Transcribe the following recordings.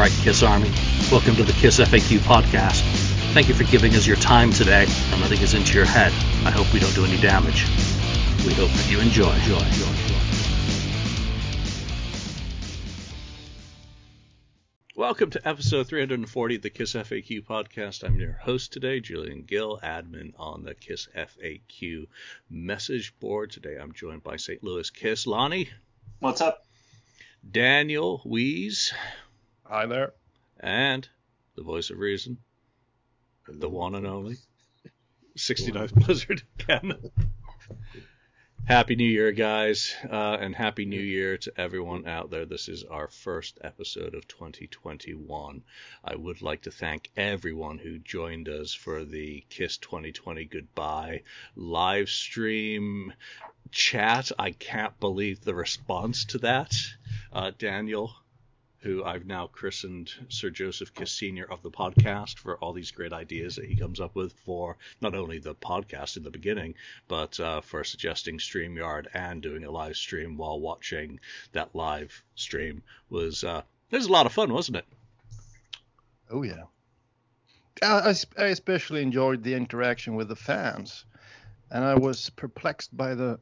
right, Kiss Army. Welcome to the Kiss FAQ podcast. Thank you for giving us your time today and letting us into your head. I hope we don't do any damage. We hope that you enjoy. enjoy, enjoy, enjoy. Welcome to episode 340 of the Kiss FAQ podcast. I'm your host today, Julian Gill, admin on the Kiss FAQ message board. Today I'm joined by St. Louis Kiss. Lonnie. What's up? Daniel Wees. Hi there. And the voice of reason, the one and only 69th Blizzard Ken. Happy New Year, guys, uh, and Happy New Year to everyone out there. This is our first episode of 2021. I would like to thank everyone who joined us for the Kiss 2020 Goodbye live stream chat. I can't believe the response to that. Uh, Daniel, who I've now christened Sir Joseph Kiss Sr. of the podcast for all these great ideas that he comes up with for not only the podcast in the beginning, but uh, for suggesting StreamYard and doing a live stream while watching that live stream was uh, it was a lot of fun, wasn't it? Oh yeah. I, I especially enjoyed the interaction with the fans, and I was perplexed by the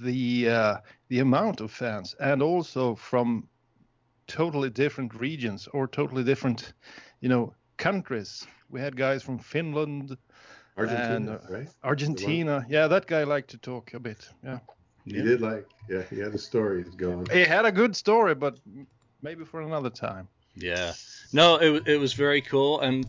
the uh, the amount of fans, and also from totally different regions or totally different, you know, countries. We had guys from Finland, Argentina, and, uh, right? Argentina. Yeah, that guy liked to talk a bit. Yeah. He did like, yeah, he had a story going. He had a good story, but maybe for another time. Yeah. No, it it was very cool, and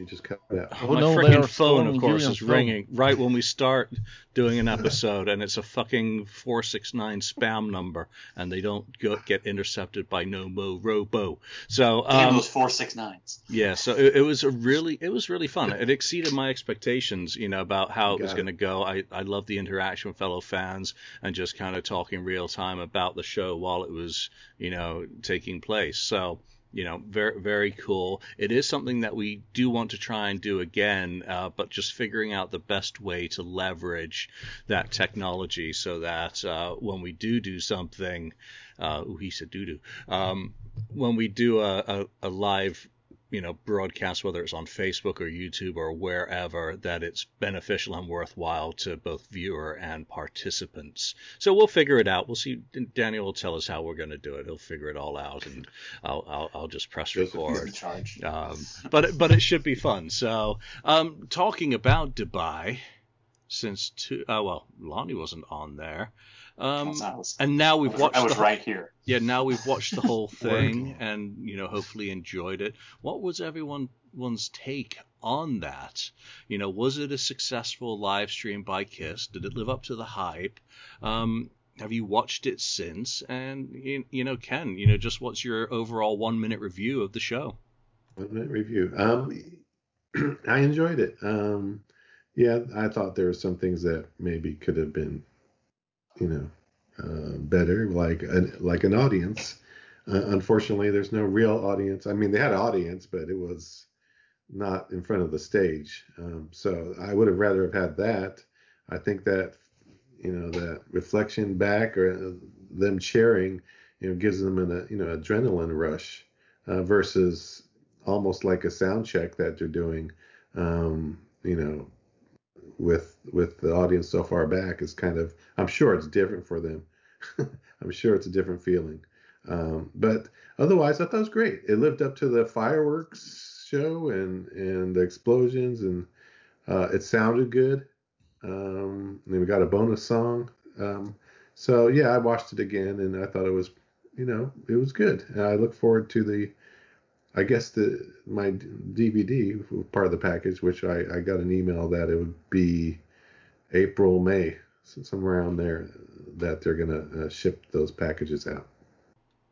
He just cut out. Oh, my no, freaking are phone, of course, is phone. ringing right when we start doing an episode, and it's a fucking four six nine spam number, and they don't go, get intercepted by Nomorobo. So Damn um, those four six nines. yeah, so it, it was a really it was really fun. It exceeded my expectations, you know, about how it was going to go. I I love the interaction with fellow fans and just kind of talking real time about the show while it was, you know, taking place. So you know, very very cool. It is something that we do want to try and do again, uh, but just figuring out the best way to leverage that technology so that uh, when we do do something, uh, ooh, he said doo doo. Um, when we do a, a, a live you know broadcast whether it's on facebook or youtube or wherever that it's beneficial and worthwhile to both viewer and participants. So we'll figure it out. We'll see. Daniel will tell us how we're going to do it. He'll figure it all out and i'll i'll, I'll just press record. um, but but it should be fun. So, um, talking about Dubai, since two, uh, well, Lonnie wasn't on there, um, That's not- I was- and now we've watched I was the whole- right here. yeah, now we've watched the whole thing Working. and you know hopefully enjoyed it. What was everyone's take on that? You know, was it a successful live stream by Kiss? Did it live up to the hype? Um, have you watched it since? And you, you know, Ken, you know, just what's your overall one minute review of the show? One minute review. Um, I enjoyed it. Um, yeah, I thought there were some things that maybe could have been, you know, uh, better, like an, like an audience. Uh, unfortunately, there's no real audience. I mean, they had an audience, but it was not in front of the stage. Um, so I would have rather have had that. I think that, you know, that reflection back or uh, them cheering, you know, gives them an, uh, you know, adrenaline rush uh, versus almost like a sound check that they're doing, um, you know, with with the audience so far back is kind of. I'm sure it's different for them. I'm sure it's a different feeling. Um, but otherwise, I thought it was great. It lived up to the fireworks show and and the explosions, and uh, it sounded good. Um, and we got a bonus song. Um, so yeah, I watched it again, and I thought it was, you know, it was good. And I look forward to the, I guess the my DVD part of the package, which I I got an email that it would be April May, somewhere around there, that they're gonna uh, ship those packages out.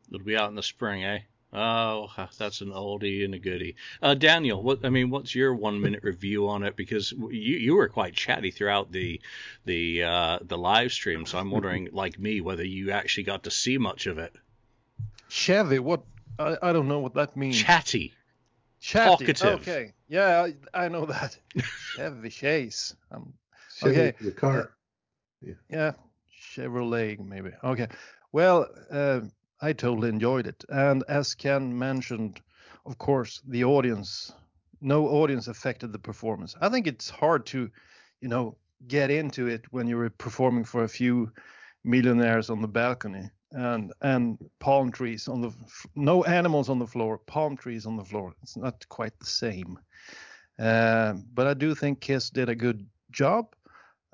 It'll be out in the spring, eh? Oh, that's an oldie and a goodie. Uh, Daniel, what I mean, what's your one minute review on it? Because you you were quite chatty throughout the the uh, the live stream, so I'm wondering, like me, whether you actually got to see much of it. Chevy, what? I, I don't know what that means. Chatty. Chatty. talkative. Okay. Yeah, I, I know that. Chevy Chase. Um, Chevy, Okay. the car. yeah. Chevrolet, maybe. Okay. Well, uh, I totally enjoyed it. And as Ken mentioned, of course, the audience, no audience affected the performance. I think it's hard to, you know, get into it when you're performing for a few millionaires on the balcony and and palm trees on the no animals on the floor, palm trees on the floor. It's not quite the same. Uh, but I do think Kiss did a good job.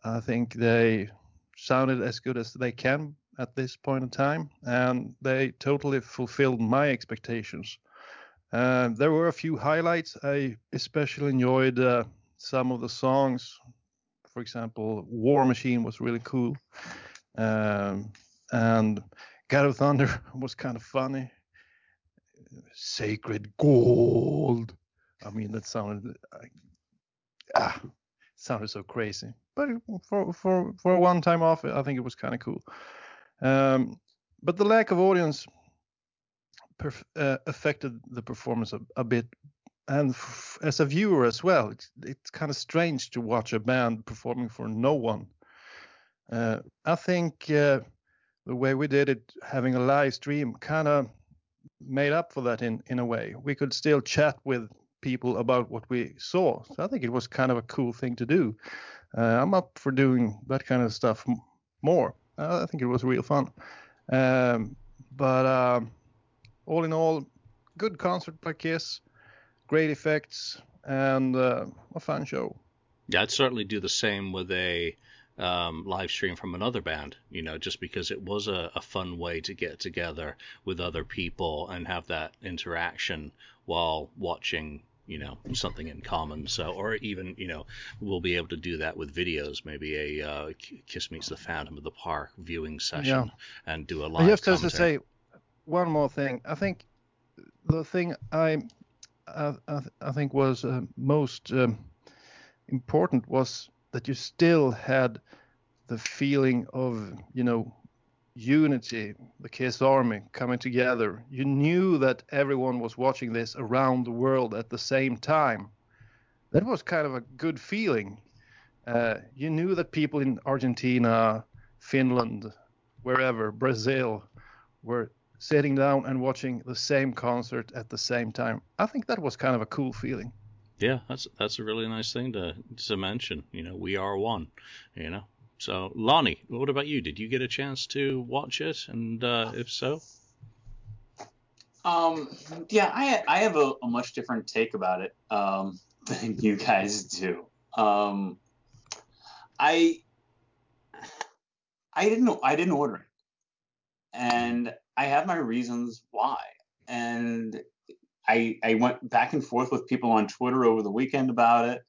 I think they sounded as good as they can at this point in time, and they totally fulfilled my expectations. Uh, there were a few highlights. I especially enjoyed uh, some of the songs. For example, War Machine was really cool. Um, and God of Thunder was kind of funny. Sacred Gold. I mean, that sounded uh, ah, sounded so crazy. But for for for one time off, I think it was kind of cool. Um, but the lack of audience perf- uh, affected the performance a, a bit, and f- as a viewer as well, it's it's kind of strange to watch a band performing for no one. Uh, I think uh, the way we did it, having a live stream, kind of made up for that in in a way. We could still chat with people about what we saw. So I think it was kind of a cool thing to do. Uh, I'm up for doing that kind of stuff more. Uh, I think it was real fun. Um, but um, all in all, good concert by Kiss, great effects, and uh, a fun show. Yeah, I'd certainly do the same with a um, live stream from another band, you know, just because it was a, a fun way to get together with other people and have that interaction while watching you know something in common so or even you know we'll be able to do that with videos maybe a uh, kiss meets the phantom of the park viewing session yeah. and do a live I just commentary. to say one more thing i think the thing i i, I think was uh, most um, important was that you still had the feeling of you know unity, the Kiss Army coming together. You knew that everyone was watching this around the world at the same time. That was kind of a good feeling. Uh, you knew that people in Argentina, Finland, wherever, Brazil, were sitting down and watching the same concert at the same time. I think that was kind of a cool feeling. Yeah, that's that's a really nice thing to to mention. You know, we are one. You know, so, Lonnie, what about you? Did you get a chance to watch it? And uh, if so? Um, yeah, I, I have a, a much different take about it um, than you guys do. Um, I I didn't I didn't order it, and I have my reasons why. And I I went back and forth with people on Twitter over the weekend about it.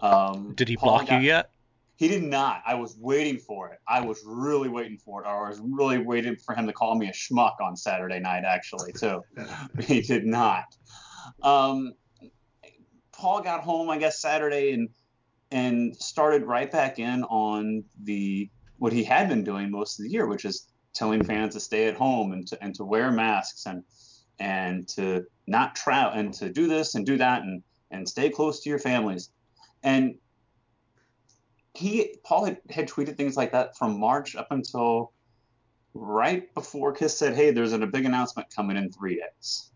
Um, Did he block got, you yet? He did not. I was waiting for it. I was really waiting for it. I was really waiting for him to call me a schmuck on Saturday night, actually, too. he did not. Um, Paul got home, I guess, Saturday and and started right back in on the what he had been doing most of the year, which is telling fans to stay at home and to and to wear masks and and to not travel and to do this and do that and and stay close to your families. And he Paul had, had tweeted things like that from March up until right before Kiss said, "Hey, there's a big announcement coming in three days,"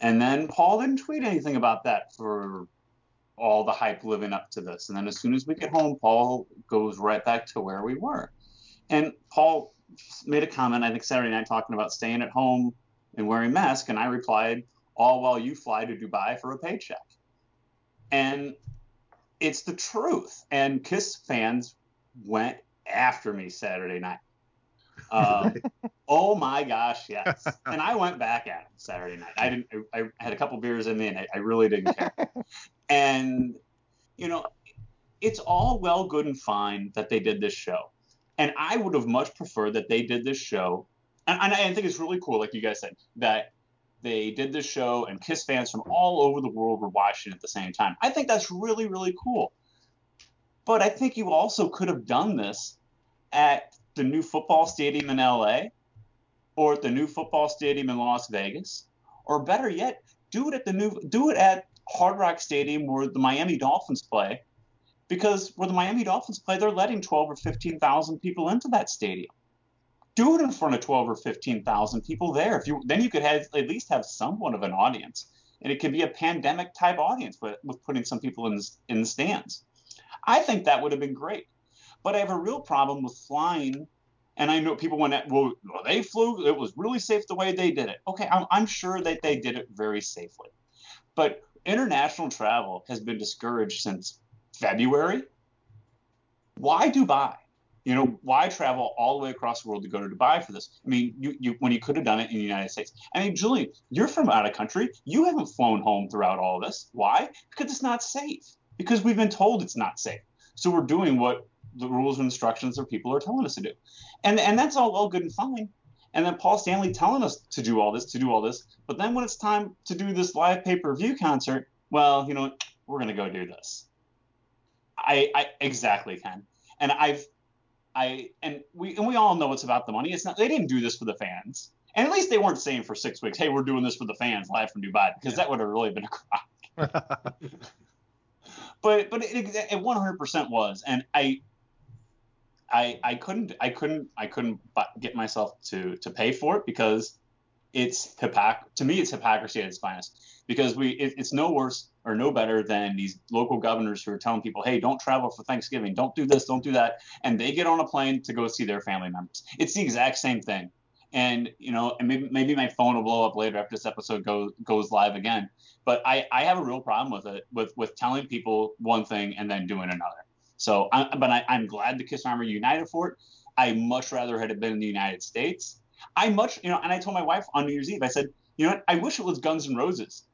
and then Paul didn't tweet anything about that for all the hype living up to this. And then as soon as we get home, Paul goes right back to where we were. And Paul made a comment, I think Saturday night, talking about staying at home and wearing masks, and I replied, "All while you fly to Dubai for a paycheck." And it's the truth. And Kiss fans went after me Saturday night. Um, oh my gosh, yes. And I went back at him Saturday night. I didn't. I, I had a couple beers in me, and I, I really didn't care. and you know, it's all well, good, and fine that they did this show. And I would have much preferred that they did this show. And, and I think it's really cool, like you guys said, that they did this show, and Kiss fans from all over the world were watching at the same time. I think that's really, really cool. But I think you also could have done this at the new football stadium in LA or at the new football stadium in Las Vegas, or better yet, do it at the new do it at Hard Rock Stadium where the Miami Dolphins play because where the Miami Dolphins play, they're letting 12 or 15,000 people into that stadium. Do it in front of 12 or 15,000 people there. If you then you could have at least have somewhat of an audience, and it could be a pandemic type audience with, with putting some people in the, in the stands. I think that would have been great. But I have a real problem with flying. And I know people went, well, they flew. It was really safe the way they did it. Okay, I'm, I'm sure that they did it very safely. But international travel has been discouraged since February. Why Dubai? You know, why travel all the way across the world to go to Dubai for this? I mean, you, you when you could have done it in the United States. I mean, Julie, you're from out of country. You haven't flown home throughout all of this. Why? Because it's not safe. Because we've been told it's not safe. So we're doing what the rules and instructions that people are telling us to do. And and that's all well good and fine. And then Paul Stanley telling us to do all this, to do all this. But then when it's time to do this live pay-per-view concert, well, you know, we're gonna go do this. I, I exactly Ken. And I've I and we and we all know it's about the money. It's not they didn't do this for the fans. And at least they weren't saying for six weeks, hey, we're doing this for the fans live from Dubai, because yeah. that would have really been a crock. but but it, it 100% was, and I I I couldn't I couldn't I couldn't get myself to to pay for it because it's hypoc to me it's hypocrisy at its finest. Because we it, it's no worse or no better than these local governors who are telling people hey don't travel for thanksgiving don't do this don't do that. And they get on a plane to go see their family members. It's the exact same thing. And you know and maybe maybe my phone will blow up later after this episode goes goes live again. But i i have a real problem with it with with telling people one thing and then doing another. So I, but I, i'm glad the kiss army united for it i much rather had it been in the united states I much, you know, and I told my wife on New Year's Eve, I said, you know what, I wish it was Guns N' Roses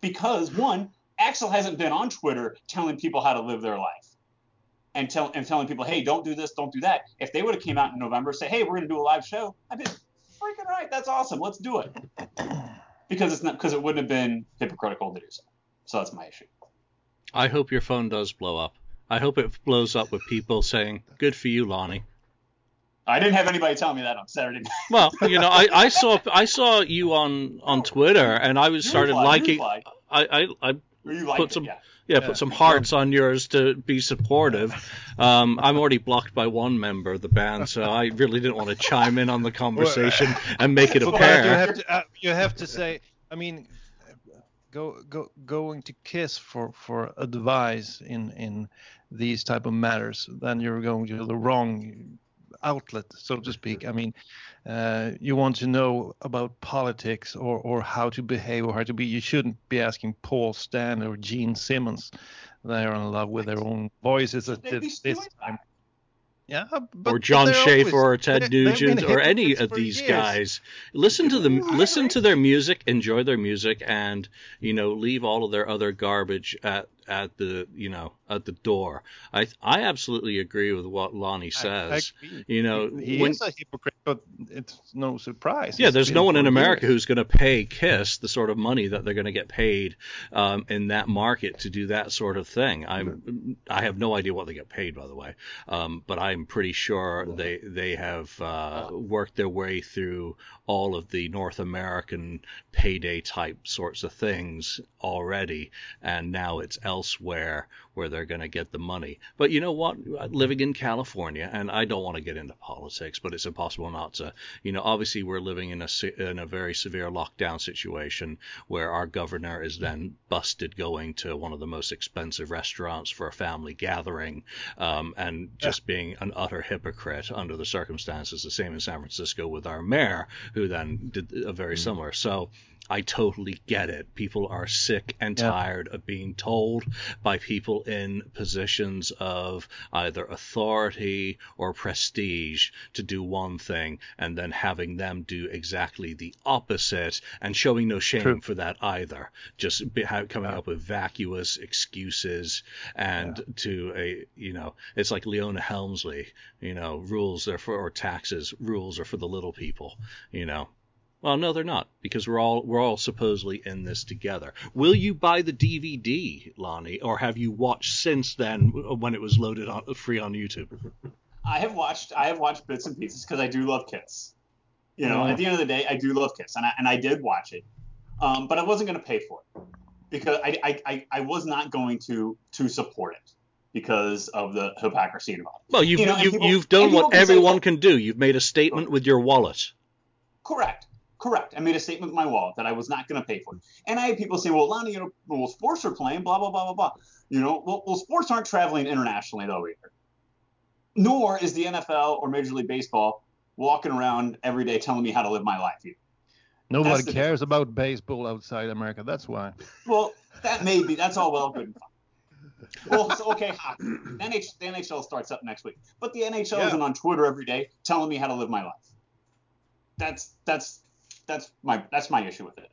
because one, Axl hasn't been on Twitter telling people how to live their life and, tell, and telling people, hey, don't do this, don't do that. If they would have came out in November, say, hey, we're going to do a live show, I'd be freaking right. That's awesome. Let's do it. Because it's not because it wouldn't have been hypocritical to do so. So that's my issue. I hope your phone does blow up. I hope it blows up with people saying, "Good for you, Lonnie." I didn't have anybody tell me that on Saturday night. well, you know, I, I saw I saw you on on Twitter, and I was you started replied, liking. I I I put some. It, yeah. Yeah, yeah, put some hearts on yours to be supportive. Um, I'm already blocked by one member of the band, so I really didn't want to chime in on the conversation and make it a pair. You have to, uh, you have to say, I mean, go, go, going to Kiss for, for advice in, in these type of matters, then you're going to the wrong outlet, so to speak. I mean, uh, you want to know about politics or, or how to behave or how to be. You shouldn't be asking Paul Stan or Gene Simmons. They are in love with their own voices at this, this time. Yeah, uh, or Jon Schaffer or Ted Nugent or any of these years. guys. Listen to them. Listen to their music. Enjoy their music, and you know, leave all of their other garbage at at the you know at the door. I I absolutely agree with what Lonnie says. I, I you know, he when, is a hypocrite, but it's no surprise. Yeah, there's no one in America years. who's going to pay Kiss the sort of money that they're going to get paid um, in that market to do that sort of thing. I'm I have no idea what they get paid, by the way, um, but I'm pretty sure they they have uh, worked their way through all of the North American payday type sorts of things already, and now it's elsewhere where they're going to get the money. But you know what? Living in California, and I don't want to get into politics, but it's impossible not to. You know, obviously we're living in a in a very severe lockdown situation where our governor is then busted going to one of the most expensive restaurants for a family gathering, um, and just yeah. being an utter hypocrite under the circumstances. The same in San Francisco with our mayor, who then did a very mm. similar. So I totally get it. People are sick and yeah. tired of being told by people in positions of either authority or prestige to do one thing and then having them do exactly the opposite and showing no shame True. for that either. Just be, coming yeah. up with vacuous excuses and yeah. to a, you know, it's like Leona Helmsley, you know, rules are for, or taxes, rules are for the little people, you know. Well, no, they're not because we're all we're all supposedly in this together. Will you buy the DVD, Lonnie, or have you watched since then when it was loaded on free on YouTube? I have watched I have watched bits and pieces because I do love Kiss. You know, at the end of the day, I do love Kiss, and I, and I did watch it, um, but I wasn't going to pay for it because I, I, I, I was not going to to support it. because of the hypocrisy involved. Well, you've you know, you've, people- you've done what say, everyone well- can do. You've made a statement with your wallet. Correct. Correct. I made a statement with my wallet that I was not going to pay for it. And I had people say, well, Lonnie, you know, well, sports are playing, blah, blah, blah, blah, blah. You know, well, well, sports aren't traveling internationally, though, either. Nor is the NFL or Major League Baseball walking around every day telling me how to live my life. Either. Nobody cares about baseball outside America. That's why. Well, that may be. That's all well, good and fine. Well, so, okay, hockey. The NH, the NHL starts up next week, but the NHL Yeah. isn't on Twitter every day telling me how to live my life. That's that's that's my that's my issue with it.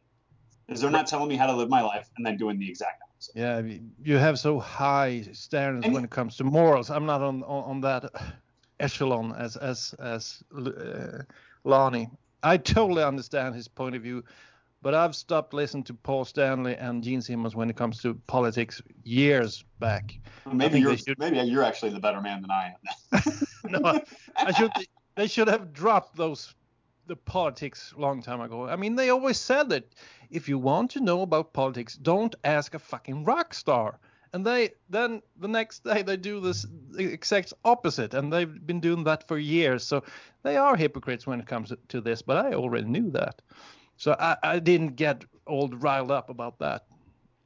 Is they're not telling me how to live my life and then doing the exact opposite. Yeah, you have so high standards And- when it comes to morals. I'm not on on, on that echelon as as as uh, Lonnie. I totally understand his point of view, but I've stopped listening to Paul Stanley and Gene Simmons when it comes to politics years back. Maybe you're should- maybe you're actually the better man than I am. No, I should. They should have dropped those the politics long time ago. I mean, they always said that if you want to know about politics, don't ask a fucking rock star. And they then the next day they do this exact opposite, and they've been doing that for years. So they are hypocrites when it comes to this. But I already knew that, so I, I didn't get all riled up about that.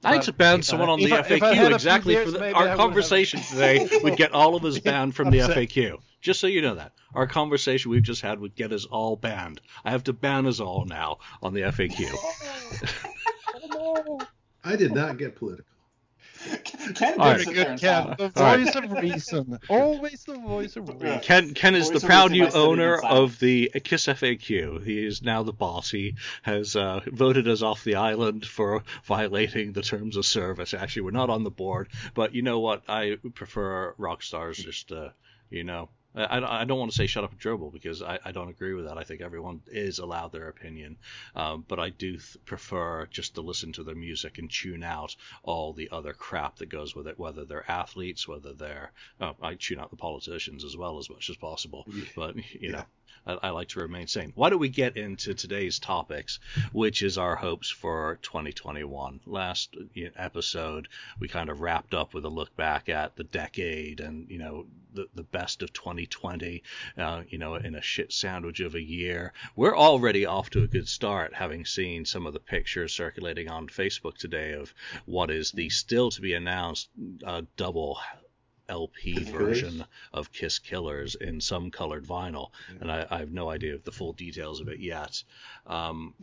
I'd ban someone on the I- if I had a FAQ exactly years, for the, our would have- conversation today would get all of us banned from the FAQ. Just so you know that. Our conversation we've just had would get us all banned. I have to ban us all now on the FAQ. I did not get political. Ken All did right. sit there Good and Ken, the All right. voice of reason, always the voice of reason. Ken Ken is the Voice of proud new owner inside. of the Kiss FAQ. He is now the boss. He has uh, voted us off the island for violating the terms of service. Actually, we're not on the board, but you know what? I prefer rock stars. Just uh, you know, I, I don't want to say shut up and dribble because I, I don't agree with that. I think everyone is allowed their opinion, um, but I do th- prefer just to listen to their music and tune out all the other crap that goes with it, whether they're athletes, whether they're oh, I tune out the politicians as well as much as possible. But you know, I, like to remain sane. Why don't we get into today's topics, which is our hopes for 2021? Last episode, we kind of wrapped up with a look back at the decade and you know the the best of 2020. Uh, you know, in a shit sandwich of a year. We're already off to a good start, having seen some of the pictures circulating on Facebook today of what is the still to be announced uh, double LP version of Kiss Killers in some colored vinyl, and I, I have no idea of the full details of it yet. Um,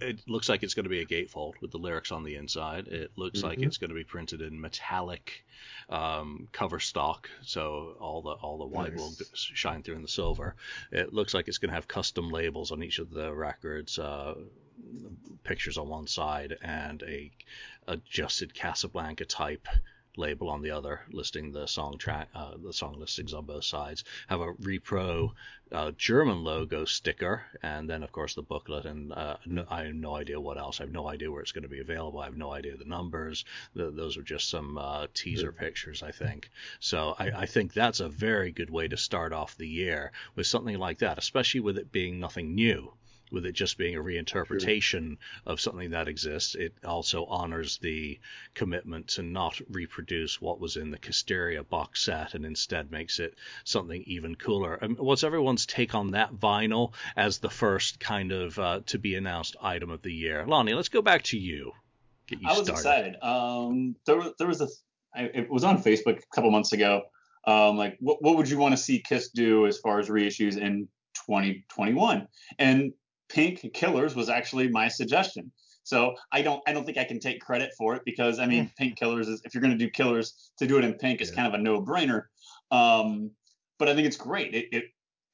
it looks like it's going to be a gatefold with the lyrics on the inside. It looks like Mhm. it's going to be printed in metallic um, cover stock, so all the all the white will shine through in the silver. It looks like it's going to have custom labels on each of the records, uh, pictures on one side, and a adjusted Casablanca type label on the other, listing the song track, uh, the song listings on both sides. Have a repro uh, German logo sticker, and then of course the booklet. And uh, no, I have no idea what else. I have no idea where it's going to be available. I have no idea the numbers. The, those are just some uh, teaser pictures, I think. So I, I think that's a very good way to start off the year with something like that, especially with it being nothing new. With it just being a reinterpretation of something that exists, it also honors the commitment to not reproduce what was in the Kissteria box set and instead makes it something even cooler. Um, what's everyone's take on that vinyl as the first kind of uh, to be announced item of the year? Lonnie, let's go back to you. Get you I was started. excited. Um, there, there was a, I, it was on Facebook a couple months ago. Um, like, what, what would you want to see Kiss do as far as reissues in 2021? And Pink Killers was actually my suggestion. So I don't, I don't think I can take credit for it because I mean, Pink Killers is if you're going to do Killers to do it in pink is Yeah. kind of a no-brainer. Um, but I think it's great. It, it,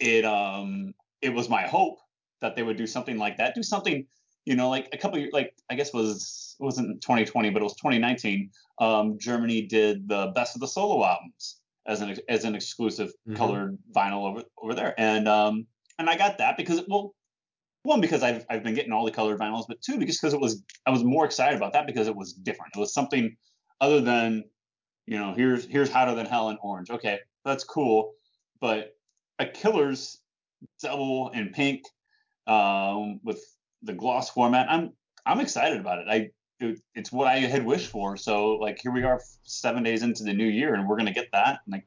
it, um, it was my hope that they would do something like that. Do something you know, like a couple years, like I guess was it wasn't 2020, but it was 2019. Um, Germany did the best of the solo albums as an as an exclusive Mhm. colored vinyl over over there, and um, and I got that because well, one because I've I've been getting all the colored vinyls, but two because because it was I was more excited about that because it was different. It was something other than you know here's here's hotter than hell in orange. Okay, that's cool, but a Killers double in pink um, with the gloss format. I'm I'm excited about it. I it, it's what I had wished for. So like here we are, seven days into the new year, and we're gonna get that. And like,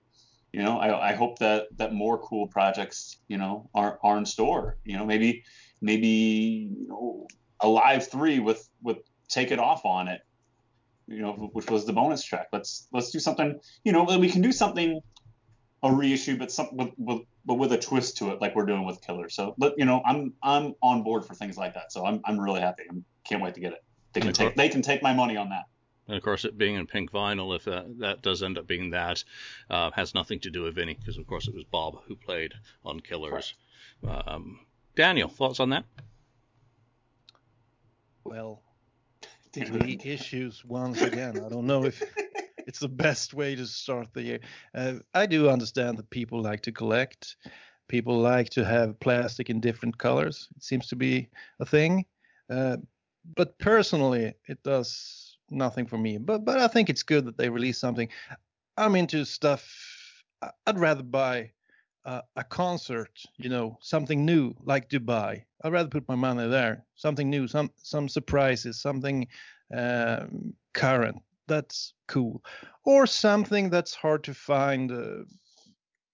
you know, I, I hope that that more cool projects, you know, are are in store. You know, maybe maybe you know, a live three with with take it off on it. You know, which was the bonus track. Let's let's do something. You know, we can do something a reissue, but some with, with but with a twist to it, like we're doing with Killer. So, but you know, I'm I'm on board for things like that. So I'm I'm really happy. I can't wait to get it. They can take they can take my money on that. And of course, it being in pink vinyl, if that, that does end up being that, uh, has nothing to do with Vinnie, because of course it was Bob who played on Killers. Um, Daniel, thoughts on that? Well, three issues once again. I don't know if it's the best way to start the year. Uh, I do understand that people like to collect. People like to have plastic in different colors. It seems to be a thing. Uh, but personally, it does nothing for me. But but I think it's good that they release something. I'm into stuff. I'd rather buy uh, a concert, you know, something new like Dubai. I'd rather put my money there. Something new, some some surprises, something um, current. That's cool. Or something that's hard to find. Uh,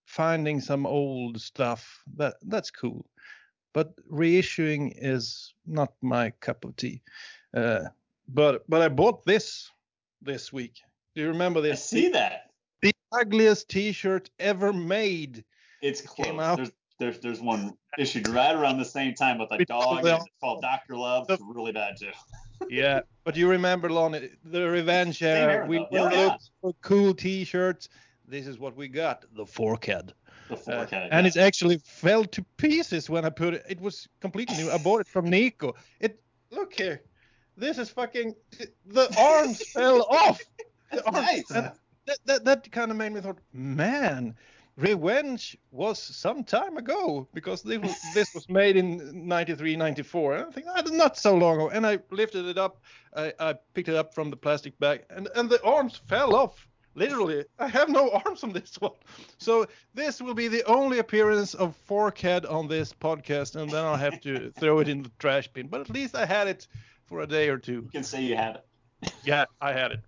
finding some old stuff that that's cool but reissuing is not my cup of tea. Uh, but but I bought this this week. Do you remember this? I see that. The ugliest T-shirt ever made. It's close. There's, there's there's one issued right around the same time with a dog. It's called Doctor Love. It's really bad too. yeah, but you remember, Lonnie, the Revenge era. We were yeah, yeah. for cool T-shirts. This is what we got: the forkhead. Uh, and it actually fell to pieces when I put it. It was completely new. I bought it from Nico. It look here. This is fucking. The arms fell off. The arms, nice. That, that, that kind of made me thought, man, Revenge was some time ago because this was, this was made in 93, 94. And I think ah, not so long ago. And I lifted it up. I, I picked it up from the plastic bag, and, and the arms fell off. Literally, I have no arms on this one. So this will be the only appearance of Forkhead on this podcast, and then I'll have to throw it in the trash bin. But at least I had it for a day or two. You can say you had it. yeah, I had it.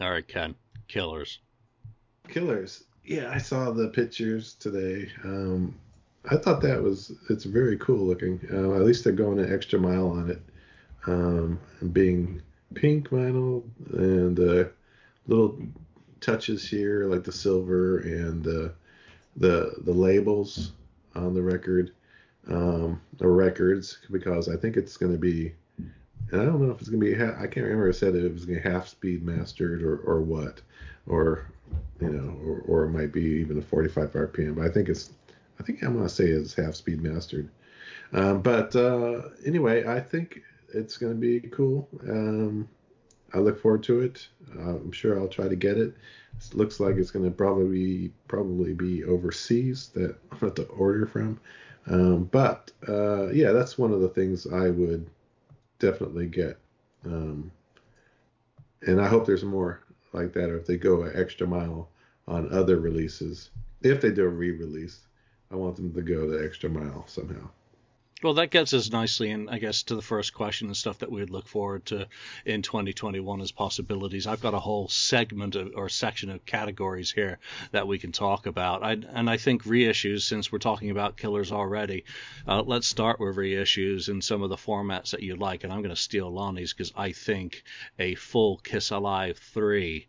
All right, Ken. Killers. Killers. Yeah, I saw the pictures today. Um, I thought that was it's very cool looking. Uh, at least they're going an extra mile on it, um, and being pink vinyl and uh, little touches here, like the silver and the the the labels on the record, um, the records, because I think it's going to be, and I don't know if it's going to be, I can't remember I said it, was going to be half speed mastered or or what, or you know, or, or it might be even a 45 RPM. But I think it's, I think I'm to say it's half speed mastered. Um, but uh, anyway, I think it's to be cool. Um, I look forward to it. Uh, I'm sure I'll try to get it. It looks like it's to probably be, probably be overseas that I have to order from. Um, but uh, yeah, that's one of the things I would definitely get. Um, and I hope there's more like that, or if they go an extra mile on other releases. If they do a re-release, I want them to go the extra mile somehow. Well, that gets us nicely in, I guess, to the first question and stuff that we'd look forward to in 2021 as possibilities. I've got a whole segment of, or section of categories here that we can talk about. I, and I think reissues, since we're talking about killers already, uh, let's start with reissues in some of the formats that you like. And I'm going to steal Lonnie's because I think a full Kiss Alive 3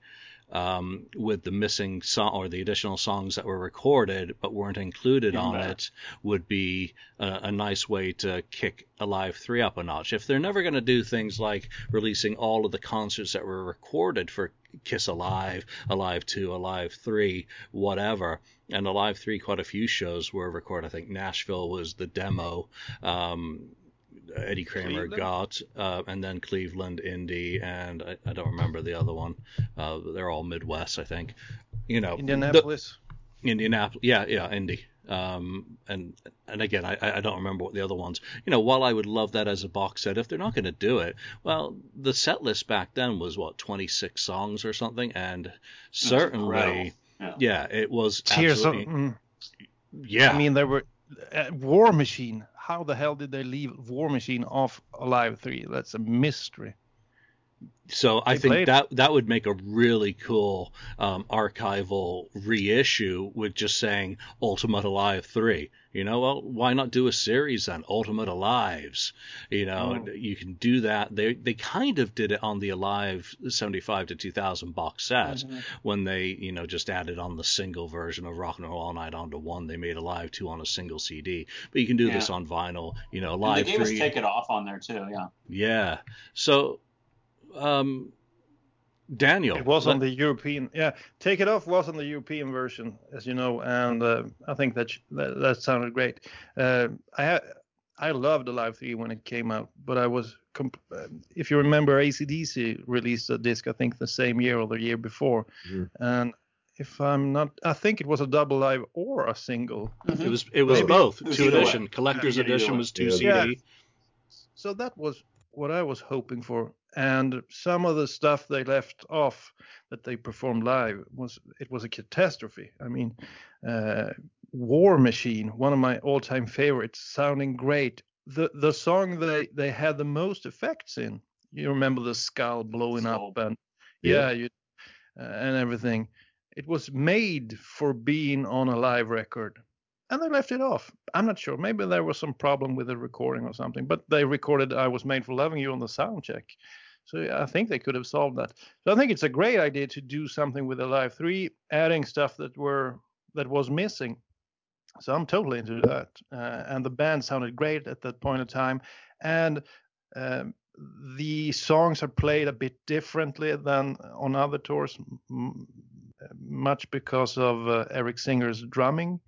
um, with the missing song or the additional songs that were recorded but weren't included on it would be a, a, nice way to kick Alive 3 up a notch. If they're never going to do things like releasing all of the concerts that were recorded for Kiss Alive, Alive 2, Alive 3, whatever, and Alive 3, quite a few shows were recorded. I think Nashville was the demo. Um, Eddie Kramer Cleveland? got, uh, and then Cleveland, Indy, and I, I, don't remember the other one. Uh, they're all Midwest, I think. You know, Indianapolis. The, Indianapolis, yeah, yeah, Indy. Um, and and again, I, I don't remember what the other ones. You know, while I would love that as a box set, if they're not going to do it, well, the set list back then was what 26 songs or something, and certainly, yeah. yeah. it was Tears absolutely, of, mm, yeah. I mean, there were uh, War Machine how the hell did they leave War Machine off Alive 3? That's a mystery. So I They think that that would make a really cool um, archival reissue with just saying Ultimate Alive three. You know, well, why not do a series on Ultimate Alives? You know, Oh. you can do that. They they kind of did it on the Alive seventy five to two thousand box set Mhm. when they you know just added on the single version of Rock and Roll All Night onto one. They made Alive two on a single CD, but you can do Yeah. this on vinyl. You know, And Alive they gave us three. Take It Off on there too. Yeah. Yeah. So, um, Daniel. It was let- on the European. Yeah, Take It Off was on the European version, as you know, and uh, I think that, sh- that that sounded great. Uh, I ha- I loved the Live 3 when it came out, but I was, comp- uh, if you remember, ACDC released a disc, I think the same year or the year before, Mhm. and if I'm not, I think it was a double live or a single. Mhm. It was it was Maybe- both It was two either way. edition. Collector's Yeah, edition was two Yeah. CD. Yeah. So that was what I was hoping for, and some of the stuff they left off that they performed live was it was a catastrophe. I mean, uh, War Machine, one of my all-time favorites, sounding great. The the song they they had the most effects in. You remember the skull blowing up and Yeah. yeah, you uh, and everything. It was made for being on a live record, and they left it off. I'm not sure. Maybe there was some problem with the recording or something. But they recorded "I Was Made for Loving You" on the sound check, so I think they could have solved that. So I think it's a great idea to do something with the Live Three, adding stuff that were that was missing. So I'm totally into that. Uh, and the band sounded great at that point in time, and um, the songs are played a bit differently than on other tours, m- much because of uh, Eric Singer's drumming.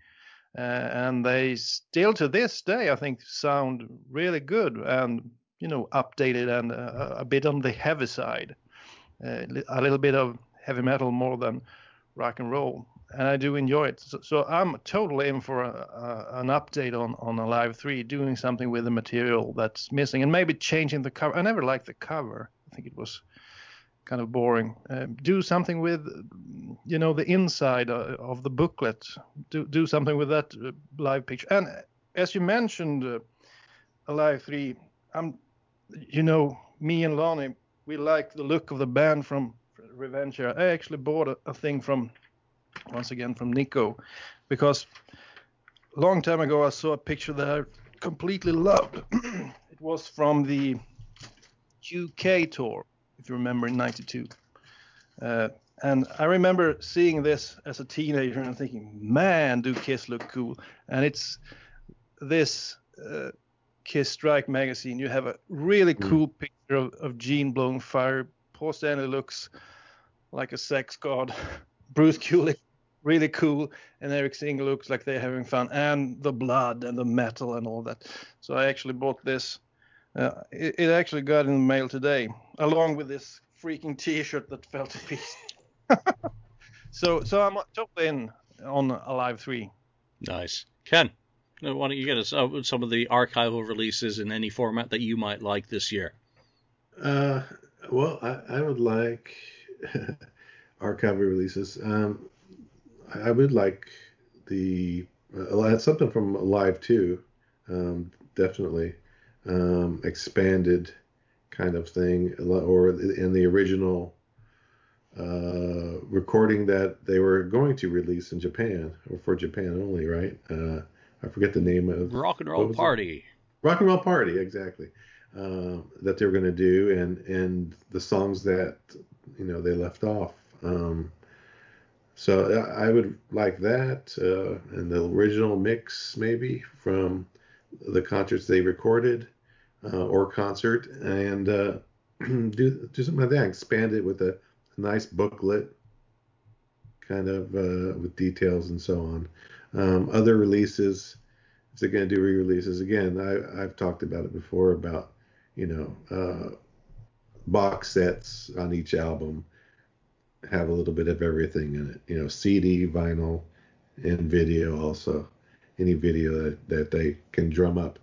Uh, and they still to this day, I think, sound really good and you know updated and uh, a bit on the heavy side, uh, a little bit of heavy metal more than rock and roll, and I do enjoy it. So, so I'm totally in for a, a, an update on on a live three, doing something with the material that's missing, and maybe changing the cover. I never liked the cover. I think it was kind of boring. Uh, do something with, you know, the inside uh, of the booklet. Do do something with that uh, live picture. And as you mentioned, uh, Alive Three. I'm, you know, me and Lonnie, we like the look of the band from Revenge. I actually bought a, a thing from, once again, from Nico, because long time ago I saw a picture that I completely loved. it was from the UK tour, if you remember, in '92. Uh, and I remember seeing this as a teenager and thinking, man, do Kiss look cool. And it's this uh, Kiss Strike magazine. You have a really Mm. cool picture of, of Gene blowing fire. Paul Stanley looks like a sex god. Bruce Kulick, really cool. And Eric Singer looks like they're having fun. And the blood and the metal and all that. So I actually bought this. Uh, it, it actually got in the mail today, along with this freaking T-shirt that fell to pieces. so, so I'm totally in on Alive Three. Nice. Ken, why don't you get us uh, some of the archival releases in any format that you might like this year? Uh, well, I, I would like archival releases. Um, I, I would like the uh, something from Live Two, um, definitely um, expanded kind of thing, or in the original uh, recording that they were going to release in Japan or for Japan only, right? Uh, I forget the name of Rock and Roll was it? Party. rock and roll party exactly um, that they were going to do and and the songs that you know they left off um, so I I would like that uh, and the original mix maybe from the concerts they recorded uh, or concert and uh, do do something like that expand it with a, a nice booklet kind of uh, with details and so on. Um, other releases if they're going to do re-releases again I, i've talked about it before about you know uh, box sets on each album have a little bit of everything in it you know cd vinyl and video also any video that, that they can drum up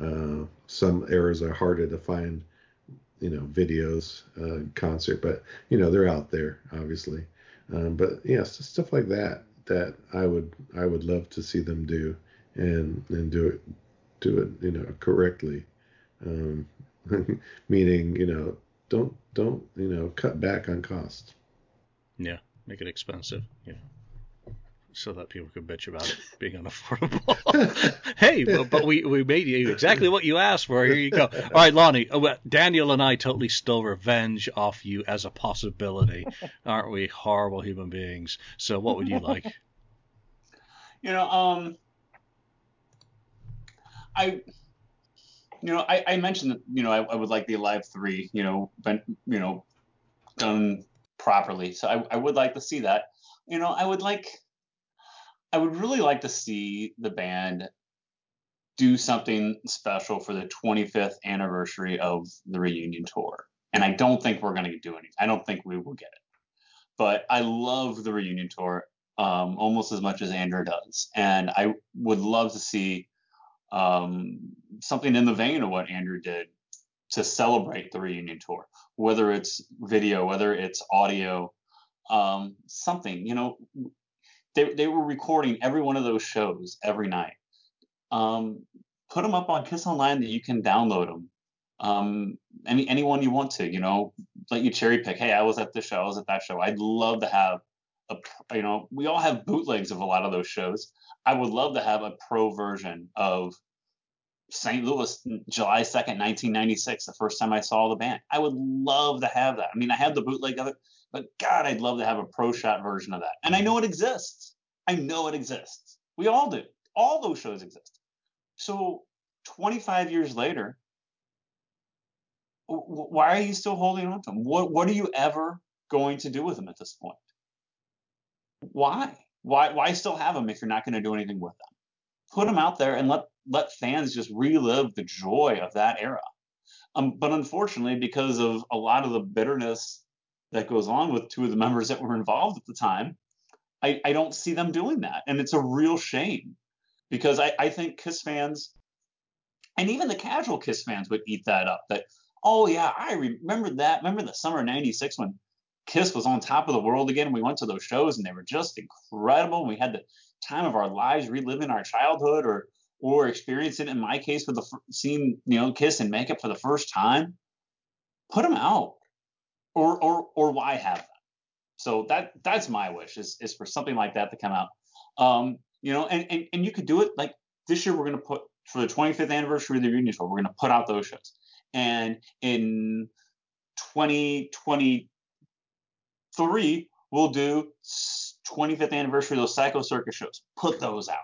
uh, some eras are harder to find you know videos uh, concert but you know they're out there obviously um, but yes stuff like that that i would i would love to see them do and and do it do it you know correctly um, meaning you know don't don't you know cut back on cost. Yeah, make it expensive. Yeah. So that people could bitch about it being unaffordable. hey, but, we, we made you exactly what you asked for. Here you go. All right, Lonnie. Uh, Daniel and I totally stole revenge off you as a possibility, aren't we? Horrible human beings. So what would you like? You know, um, I you know, I, I mentioned that you know I, I, would like the Alive three, you know, been, you know, done properly. So I, I would like to see that. You know, I would like, I would really like to see the band do something special for the 25th anniversary of the reunion tour. And I don't think we're going to do anything. I don't think we will get it. But I love the reunion tour um, almost as much as Andrew does, and I would love to see um, something in the vein of what Andrew did to celebrate the reunion tour, whether it's video, whether it's audio, um, something. You know, they they were recording every one of those shows every night. Um, put them up on Kiss Online that you can download them. Um, any anyone you want to, you know, let you cherry pick. Hey, I was at this show, I was at that show. I'd love to have a, you know, we all have bootlegs of a lot of those shows. I would love to have a pro version of St. Louis, July 2nd, 1996, the first time I saw the band. I would love to have that. I mean, I have the bootleg of it, but God, I'd love to have a pro shot version of that. And I know it exists. I know it exists. We all do. All those shows exist. So 25 years later, why are you still holding on to them? What, what are you ever going to do with them at this point? Why? Why, why still have them if you're not going to do anything with them? Put them out there and let let fans just relive the joy of that era. Um, but unfortunately, because of a lot of the bitterness that goes on with two of the members that were involved at the time, I, I don't see them doing that. And it's a real shame because I, I think Kiss fans and even the casual Kiss fans would eat that up. That, oh, yeah, I remember that. Remember the summer of 96 when Kiss was on top of the world again. We went to those shows and they were just incredible. We had the time of our lives reliving our childhood or or experiencing in my case with the seeing you know Kiss and makeup for the first time. Put them out, or or or why have them? So that that's my wish is is for something like that to come out. Um, you know, and, and and you could do it like this year. We're gonna put for the 25th anniversary of the reunion tour. We're gonna put out those shows, and in 2020 Three, we'll do 25th anniversary of those Psycho Circus shows. Put those out.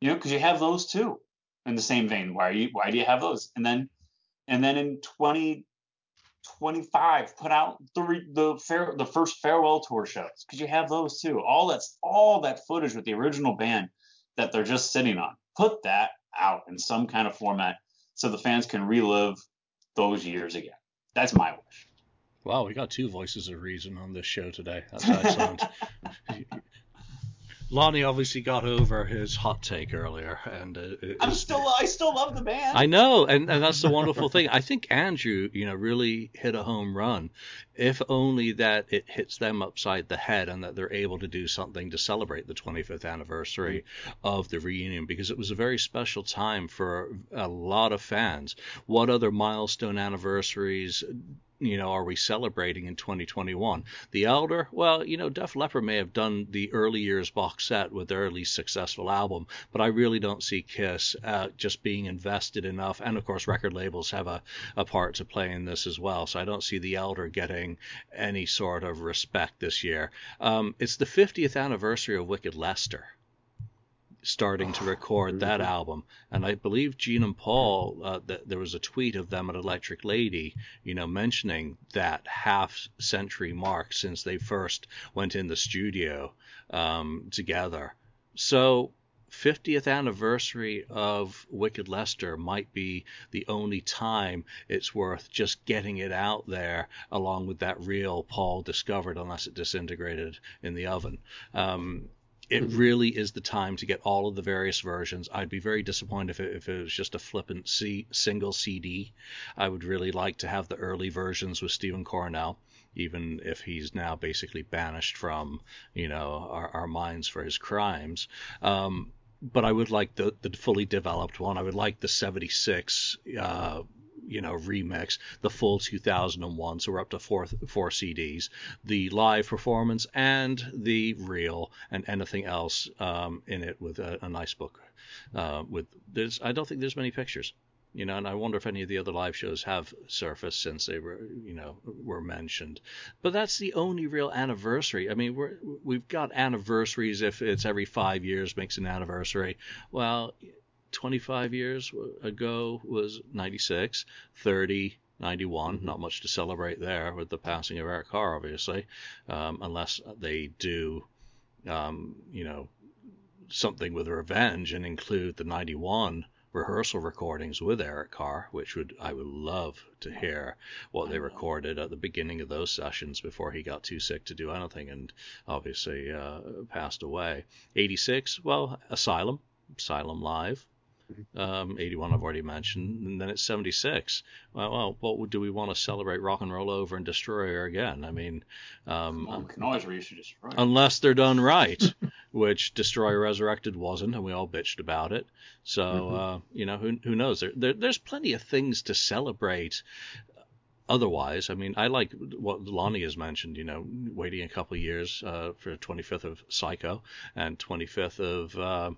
You know, because you have those too in the same vein. Why are you why do you have those? And then and then in 2025, put out the the fair the first farewell tour shows because you have those too. All that's all that footage with the original band that they're just sitting on. Put that out in some kind of format so the fans can relive those years again. That's my wish. Wow, we got two voices of reason on this show today. That's excellent. Lonnie obviously got over his hot take earlier, and uh, I'm still I still love the band. I know, and, and that's the wonderful thing. I think Andrew, you know, really hit a home run. If only that it hits them upside the head, and that they're able to do something to celebrate the 25th anniversary of the reunion, because it was a very special time for a lot of fans. What other milestone anniversaries? You know, are we celebrating in 2021? The Elder, well, you know, Def Leppard may have done the early years box set with their least successful album, but I really don't see Kiss uh, just being invested enough. And of course, record labels have a, a part to play in this as well. So I don't see The Elder getting any sort of respect this year. Um, it's the 50th anniversary of Wicked Lester starting to record that album. And I believe Gene and Paul, uh, th- there was a tweet of them at Electric Lady, you know, mentioning that half century mark since they first went in the studio um, together. So 50th anniversary of Wicked Lester might be the only time it's worth just getting it out there along with that real Paul discovered, unless it disintegrated in the oven. Um, it really is the time to get all of the various versions. I'd be very disappointed if it, if it was just a flippant C, single CD. I would really like to have the early versions with Stephen Coronel, even if he's now basically banished from you know our, our minds for his crimes. Um, but I would like the, the fully developed one. I would like the 76 uh, you know, remix, the full 2001, so we're up to four four CDs, the live performance and the reel, and anything else um, in it with a, a nice book. Uh, with there's, I don't think there's many pictures you know, and I wonder if any of the other live shows have surfaced since they were, you know, were mentioned. But that's the only real anniversary. I mean, we're we've got anniversaries if it's every five years makes an anniversary. Well, 25 years ago was 96, 30, 91. Mm-hmm. Not much to celebrate there with the passing of Eric Carr, obviously, um, unless they do, um, you know, something with revenge and include the 91 rehearsal recordings with Eric Carr, which would I would love to hear what they recorded at the beginning of those sessions before he got too sick to do anything and obviously uh, passed away. 86, well, Asylum, Asylum Live. Um, 81 I've already mentioned, and then it's 76. Well, well what do we want to celebrate rock and roll over and destroyer again? I mean, um, well, we can always reissue destroyer unless they're done right, which Destroyer Resurrected wasn't, and we all bitched about it. So mm-hmm. uh, you know, who who knows? There, there, there's plenty of things to celebrate otherwise, I mean, I like what Lonnie has mentioned, you know, waiting a couple of years uh, for 25th of Psycho and 25th of uh,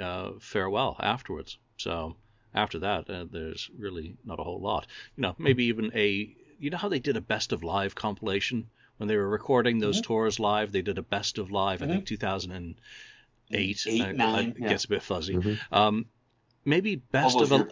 uh, farewell afterwards. So after that, uh, there's really not a whole lot. You know, maybe even a. You know how they did a best of live compilation when they were recording those mm-hmm. tours live? They did a best of live. Mm-hmm. I think 2008. Eight, I, nine, I, yeah. Gets a bit fuzzy. Mm-hmm. Um, maybe best of a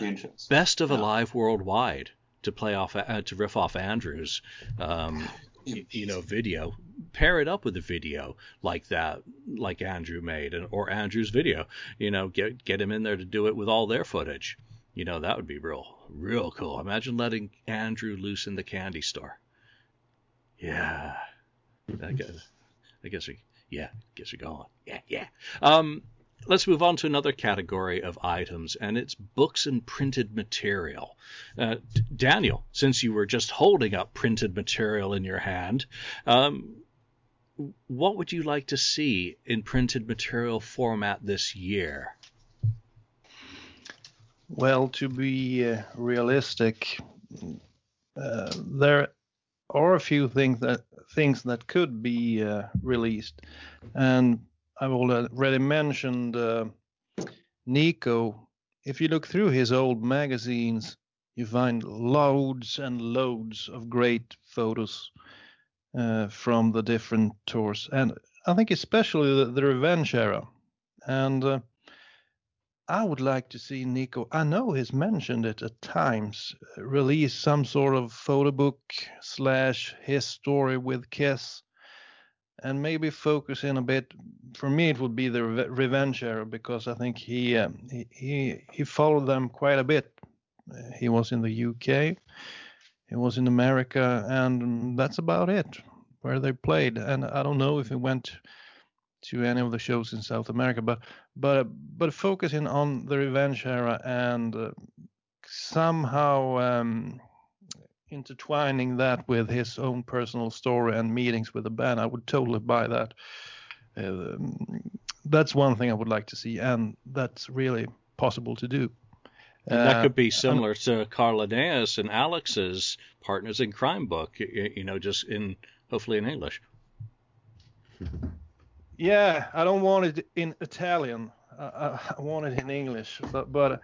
best of yeah. a live worldwide to play off uh, to riff off Andrews. Um, you, know, video pair it up with a video like that, like Andrew made, or Andrew's video. You know, get get him in there to do it with all their footage. You know, that would be real, real cool. Imagine letting Andrew loose in the candy store. Yeah, I guess, I guess, we, yeah, guess we're going. Yeah, yeah. Um, let's move on to another category of items, and it's books and printed material. Uh, Daniel, since you were just holding up printed material in your hand, um, what would you like to see in printed material format this year? Well, to be uh, realistic, uh, there are a few things that things that could be uh, released, and I've already mentioned uh, Nico. If you look through his old magazines, you find loads and loads of great photos uh, from the different tours, and I think especially the, the Revenge era. And uh, I would like to see Nico. I know he's mentioned it at times. Release some sort of photo book slash his story with Kiss, and maybe focus in a bit. For me, it would be the Re- Revenge era because I think he, uh, he he he followed them quite a bit. He was in the UK he was in America, and that's about it where they played. And I don't know if he went to any of the shows in South America, but but but focusing on the Revenge era and uh, somehow um, intertwining that with his own personal story and meetings with the band, I would totally buy that. Uh, that's one thing I would like to see, and that's really possible to do. And that could be uh, similar to Carl Linnaeus and Alex's Partners in Crime book, you know, just in hopefully in English. Yeah, I don't want it in Italian. I, I want it in English. But but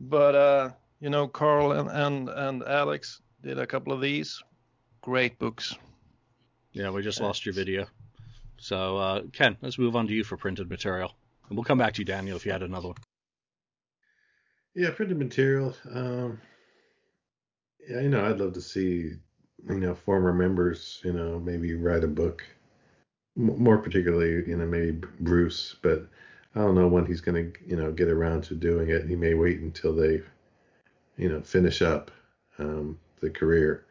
but uh, you know, Carl and, and and Alex did a couple of these. Great books. Yeah, we just lost your video. So uh, Ken, let's move on to you for printed material, and we'll come back to you, Daniel, if you had another one. Yeah, printed material. Um, yeah, you know, I'd love to see, you know, former members, you know, maybe write a book. M- more particularly, you know, maybe Bruce, but I don't know when he's going to, you know, get around to doing it. He may wait until they, you know, finish up um, the career.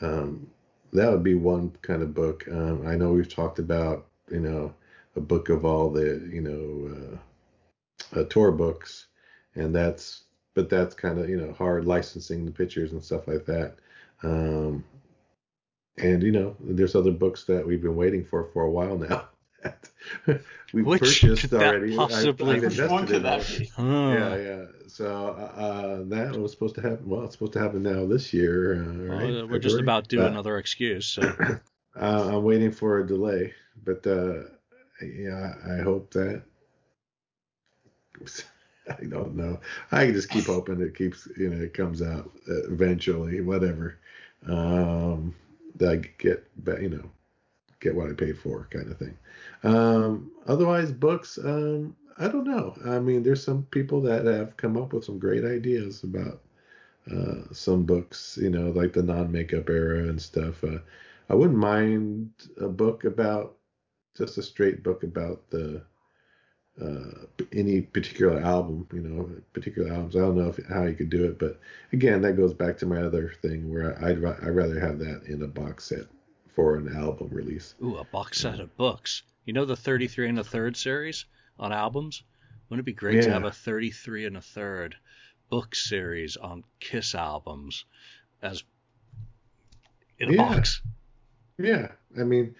Um, that would be one kind of book. Um, I know we've talked about, you know, a book of all the, you know, uh, uh, tour books and that's but that's kind of you know hard licensing the pictures and stuff like that. Um, and you know, there's other books that we've been waiting for for a while now. That. we purchased already. possibly- I, invested in that? Hmm. Yeah, yeah. So uh, that was supposed to happen. Well, it's supposed to happen now this year, uh, Well, right? we're just about due another excuse. So Uh, I'm waiting for a delay, but uh, yeah, I hope that. I don't know. I just keep hoping it keeps, you know, it comes out uh, eventually, whatever. Um, that I get, you know, get what I paid for, kind of thing. Um, otherwise, books. Um, I don't know. I mean, there's some people that have come up with some great ideas about uh, some books, you know, like the non-makeup era and stuff. Uh, I wouldn't mind a book about just a straight book about the uh, any particular album, you know, particular albums. I don't know if, how you could do it, but again, that goes back to my other thing where I'd I'd rather have that in a box set for an album release. Ooh, a box set of books. You know the 33 and a third series on albums? Wouldn't it be great to have a 33 and a third book series on Kiss albums as in a Yeah. box? Yeah, I mean,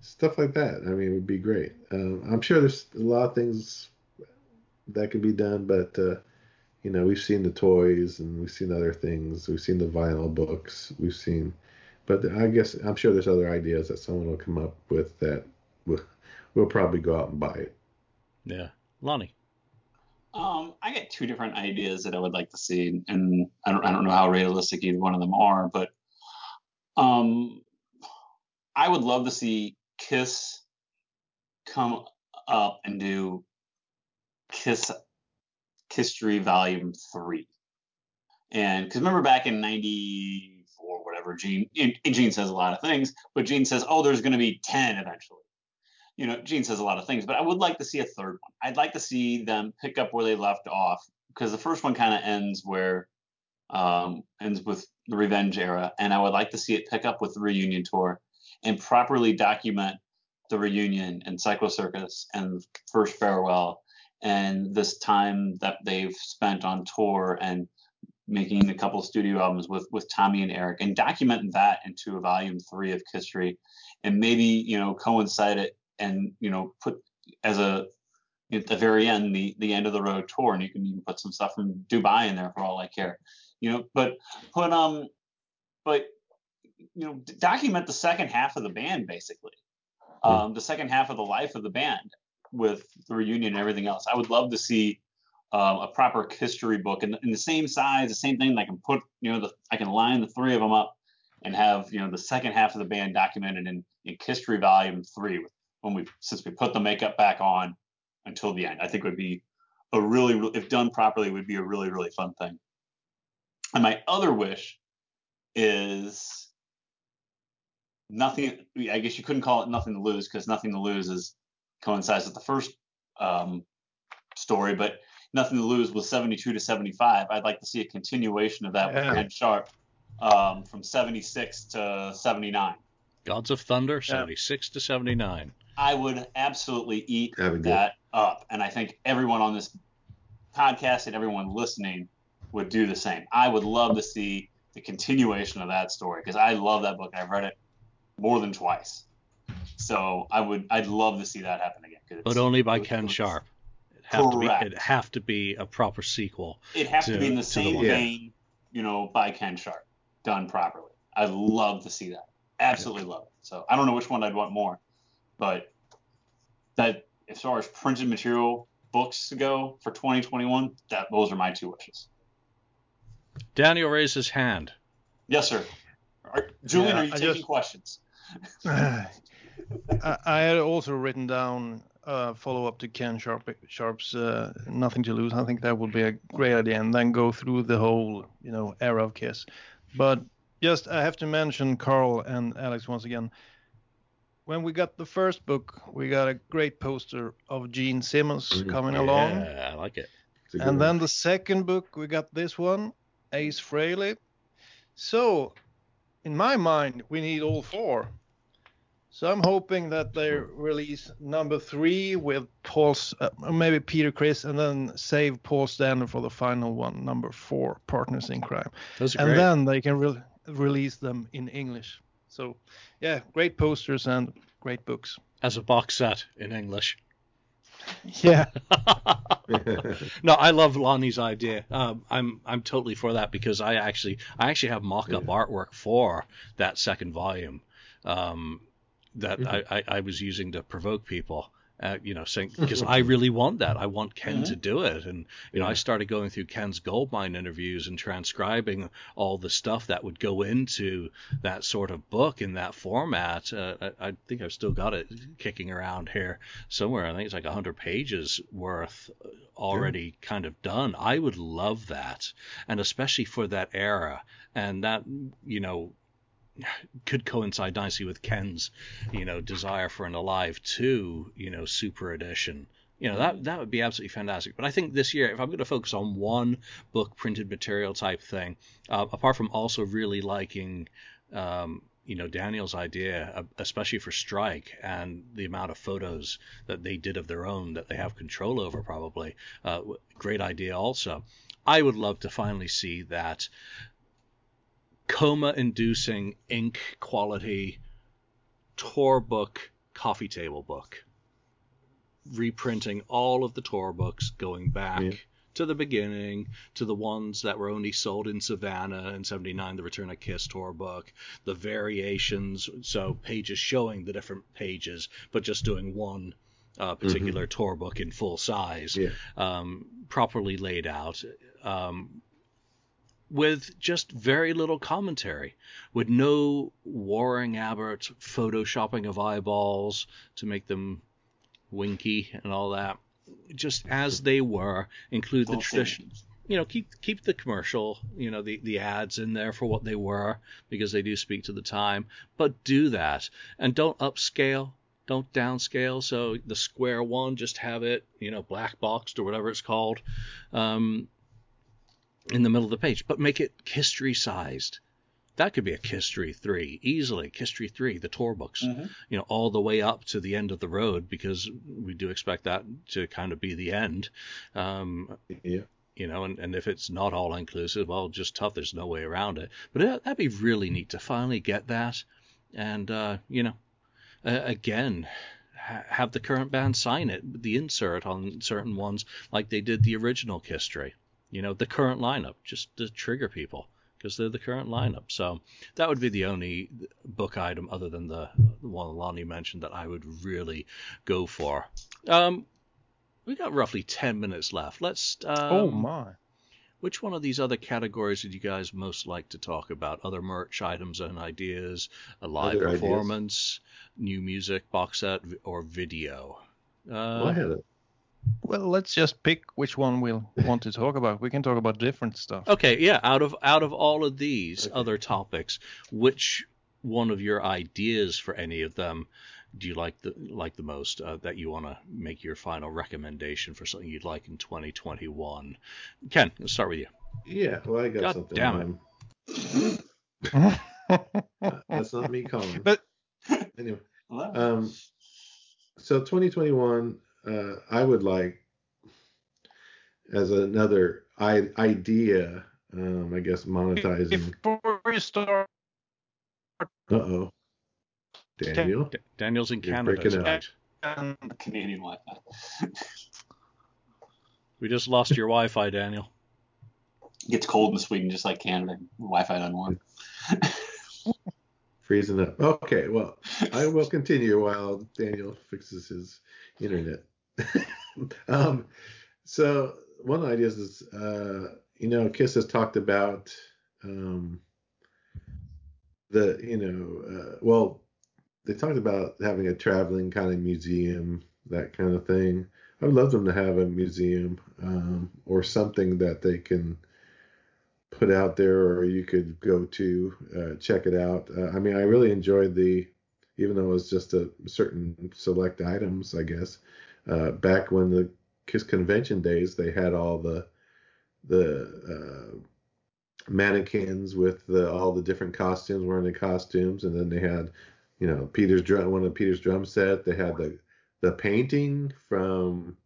stuff like that. I mean, it would be great. Um, I'm sure there's a lot of things that could be done, but uh, you know, we've seen the toys and we've seen other things. We've seen the vinyl books. We've seen, but I guess I'm sure there's other ideas that someone will come up with that we'll, we'll probably go out and buy it. Yeah. Lonnie. Um, I got two different ideas that I would like to see, and I don't, I don't know how realistic either one of them are, but um, I would love to see Kiss come up and do Kiss History Volume Three, and because remember back in '94, whatever, Gene and Gene says a lot of things, but Gene says, "Oh, there's going to be ten eventually." you know, Gene says a lot of things, but I would like to see a third one. I'd like to see them pick up where they left off because the first one kind of ends where um, ends with the revenge era, and I would like to see it pick up with the reunion tour and properly document the reunion and Psycho Circus and first farewell and this time that they've spent on tour and making a couple studio albums with with Tommy and Eric and document that into a volume three of history and maybe you know coincide it and you know put as a at the very end the the end of the road tour and you can even put some stuff from dubai in there for all i care you know but put um but you know document the second half of the band basically um the second half of the life of the band with the reunion and everything else. I would love to see um, a proper history book in, in the same size the same thing i can put you know the i can line the three of them up and have you know the second half of the band documented in, in history volume three when we since we put the makeup back on until the end. I think would be a really, if done properly, would be a really really fun thing. And my other wish is nothing. I guess you couldn't call it nothing to lose because nothing to lose is coincides with the first um, story, but nothing to lose was 72 to 75. I'd like to see a continuation of that Yeah. with Ken Sharp um, from 76 to 79. Gods of Thunder, 76 to 79. I would absolutely eat That'd good. up. And I think everyone on this podcast and everyone listening would do the same. I would love to see the continuation of that story because I love that book. I've read it more than twice. So I would, I'd love to see that happen again. But only by Ken Sharp. It'd have to be it'd have to be a proper sequel. It'd have to, to- be in the to the same vein, you know, by Ken Sharp, done properly. I'd love to see that. Absolutely love it. So I don't know which one I'd want more, but that as far as printed material books go for 2021, that those are my two wishes. Daniel raised his hand. Yes, sir. Are, Julian, Yeah, are you I taking just- questions? I, I had also written down uh, follow up to Ken Sharp, Sharp's uh, Nothing to Lose. I think that would be a great idea, and then go through the whole you know era of Kiss. But just I have to mention Carl and Alex once again. When we got the first book, we got a great poster of Gene Simmons coming along. Yeah, I like it. It's a good And one. then the second book, we got this one, Ace Frehley. So, in my mind, we need all four. So I'm hoping that they release number three with Paul's, uh, maybe Peter Criss, and then save Paul Stanley for the final one, number four, Partners in Crime. Those are And great. then they can re- release them in English. So, yeah, great posters and great books. as a box set in English. Yeah. no, I love Lonnie's idea. Um, I'm I'm totally for that because I actually I actually have mock-up Yeah. artwork for that second volume um, that Mhm. I, I, I was using to provoke people. Uh, you know, saying because I really want that. I want Ken to do it, and you know, I started going through Ken's Goldmine interviews and transcribing all the stuff that would go into that sort of book in that format. Uh, I, I think I've still got it kicking around here somewhere. I think it's like 100 pages worth uh, already kind of done. I would love that, and especially for that era, and that you know could coincide nicely with Ken's you know desire for an Alive 2 you know super edition. You know that that would be absolutely fantastic. But I think this year, if I'm going to focus on one book printed material type thing, uh, apart from also really liking um, you know Daniel's idea, uh, especially for Strike and the amount of photos that they did of their own that they have control over, probably uh, great idea also. I would love to finally see that coma-inducing ink quality tour book coffee table book, reprinting all of the tour books going back. Yeah. To the beginning, to the ones that were only sold in Savannah in '79, the Return of Kiss tour book, the variations, so pages showing the different pages, but just doing one uh, particular tour book in full size, Yeah. um, properly laid out, um, with just very little commentary, with no Waring Abbott photoshopping of eyeballs to make them winky and all that. Just as they were, include the Don't tradition you know keep keep the commercial you know the the ads in there for what they were because they do speak to the time. But do that. And don't upscale. Don't downscale. So the square one just have it you know black boxed or whatever it's called. Um, in the middle of the page but make it history sized that could be a history 3 easily history 3 the tour books Mhm. you know all the way up to the end of the road because we do expect that to kind of be the end um, Yeah. you know, and, and if it's not all inclusive, well, just tough. There's no way around it. But that, that'd be really neat to finally get that, and uh, you know, uh, again, ha- have the current band sign it, the insert on certain ones, like they did the original history. You know, the current lineup, just to trigger people because they're the current lineup. So that would be the only book item other than the, the one Lonnie mentioned that I would really go for. Um, we got roughly 10 minutes left. Let's. Um, oh my. which one of these other categories would you guys most like to talk about? Other merch items and ideas, a live Other ideas. performance, new music, box set, or video? Well, I Uh, had a Well, let's just pick which one we'll want to talk about. We can talk about different stuff. okay, yeah. Out of out of all of these Okay. other topics, which one of your ideas for any of them do you like the like the most? Uh, that you want to make your final recommendation for something you'd like in 2021? Ken, let's start with you. yeah. Well, I got God something. damn it. That's not me calling. But- anyway, um, so 2021, uh, I would like as another I- idea. Um, I guess monetizing. Before we start, Uh oh, Daniel. D- Daniel's in You're Canada breaking up. tonight. um, Canadian Wi-Fi. We just lost your Wi-Fi, Daniel. It gets cold in Sweden, just like Canada. Wi-Fi doesn't work. Freezing up. Okay, well, I will continue while Daniel fixes his internet. um, so one of the ideas is, uh, you know, Kiss has talked about um, the, you know, uh, well, they talked about having a traveling kind of museum, that kind of thing. I would love them to have a museum um, or something that they can put out there or you could go to uh, check it out. Uh, I mean, I really enjoyed the, even though it was just a certain select items, I guess. Uh, back when the Kiss convention days, they had all the the uh, mannequins with the, all the different costumes, wearing the costumes, and then they had, you know, Peter's drum, one of Peter's drum set. They had the the painting from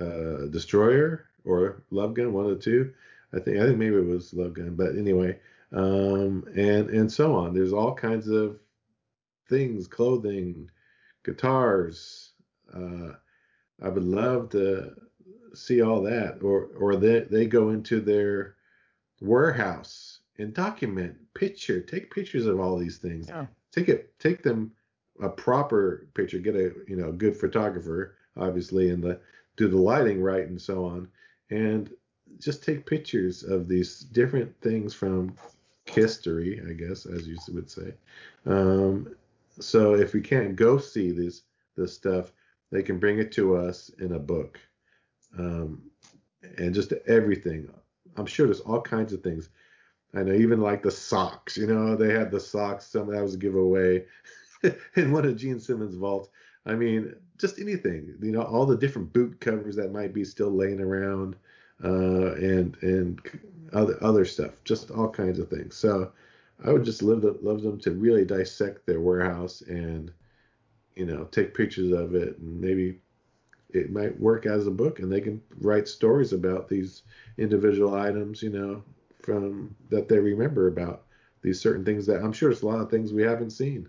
uh, Destroyer or Love Gun, one of the two. I think I think maybe it was Love Gun, but anyway, um, and and so on. There's all kinds of things, clothing, guitars. Uh, I would love to see all that, or or they they go into their warehouse and document, picture, take pictures of all these things. Yeah. Take it, take them a proper picture. Get a you know good photographer, obviously, and the do the lighting right and so on, and just take pictures of these different things from history, I guess, as you would say. Um, so if we can't go see this this stuff, they can bring it to us in a book, um, and just everything. I'm sure there's all kinds of things. I know even like the socks. You know, they had the socks. Some that was a giveaway in one of Gene Simmons' vaults. I mean, just anything. You know, all the different boot covers that might be still laying around, uh, and and other other stuff. Just all kinds of things. So I would just love to, love them to really dissect their warehouse and you know take pictures of it and maybe it might work as a book and they can write stories about these individual items you know from that they remember about these certain things that I'm sure there's a lot of things we haven't seen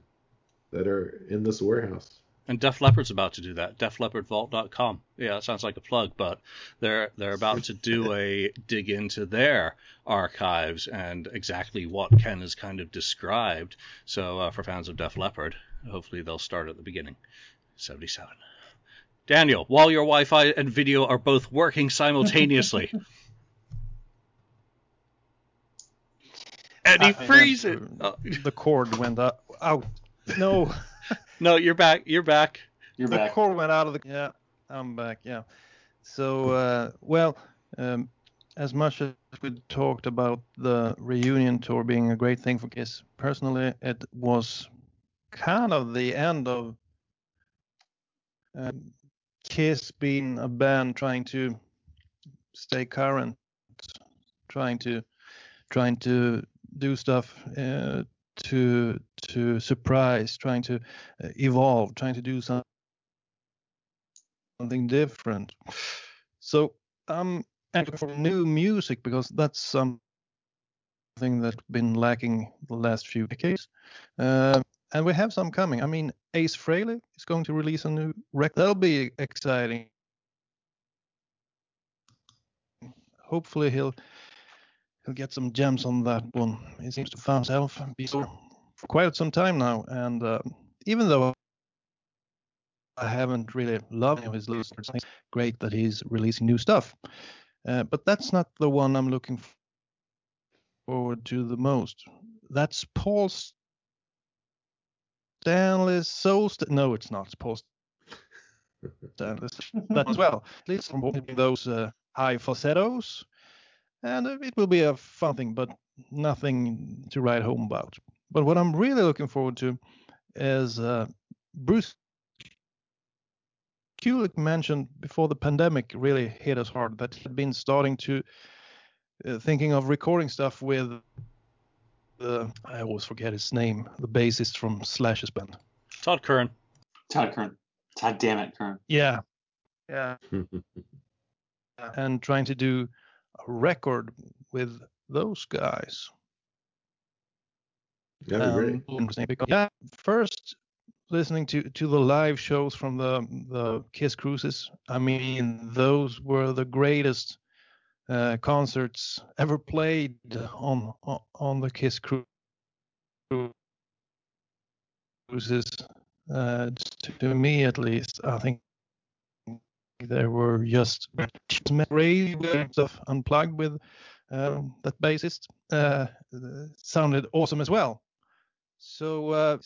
that are in this warehouse. And Def Leppard's about to do that. DefLeppardVault.com. Yeah, it sounds like a plug, but they're they're about to do a dig into their archives and exactly what Ken has kind of described. So uh, for fans of Def Leppard, hopefully they'll start at the beginning. 77. Daniel, while your Wi-Fi and video are both working simultaneously. and he I- frees it. uh, Oh, The cord went out. out. No, no, you're back. You're back. You're the back. cord went out of the. Yeah, I'm back. Yeah. So, uh, well, um, as much as we talked about the reunion tour being a great thing for Kiss, personally, it was kind of the end of um, Kiss being a band trying to stay current, trying to trying to do stuff uh, to to surprise, trying to uh, evolve, trying to do some, something different. So I'm looking for new music because that's something that's been lacking the last few decades. Uh, and we have some coming. I mean, Ace Frehley is going to release a new record. That'll be exciting. Hopefully he'll he'll get some gems on that one. He seems to find himself be so for quite some time now, and uh, even though I haven't really loved any of his lyrics, it's great that he's releasing new stuff. Uh, but that's not the one I'm looking forward to the most. That's Paul Stanley's Soul. St- no, it's not. It's Paul Stanley's that as well. At least from those uh, high falsettos, and uh, it will be a fun thing, but nothing to write home about. But what I'm really looking forward to is uh, Bruce Kulick mentioned before the pandemic really hit us hard that he had been starting to uh, thinking of recording stuff with the I always forget his name, the bassist from Slash's band. Todd Curran. Todd Kern. Todd damn it, Kern. Yeah, yeah, and trying to do a record with those guys. That'd be great. Um, interesting because yeah, first listening to to the live shows from the the Kiss cruises, I mean those were the greatest uh, concerts ever played on on, the Kiss cru- cruises. Uh, to me, at least, I think there were just great stuff unplugged with um, that bassist. Uh, sounded awesome as well. So uh,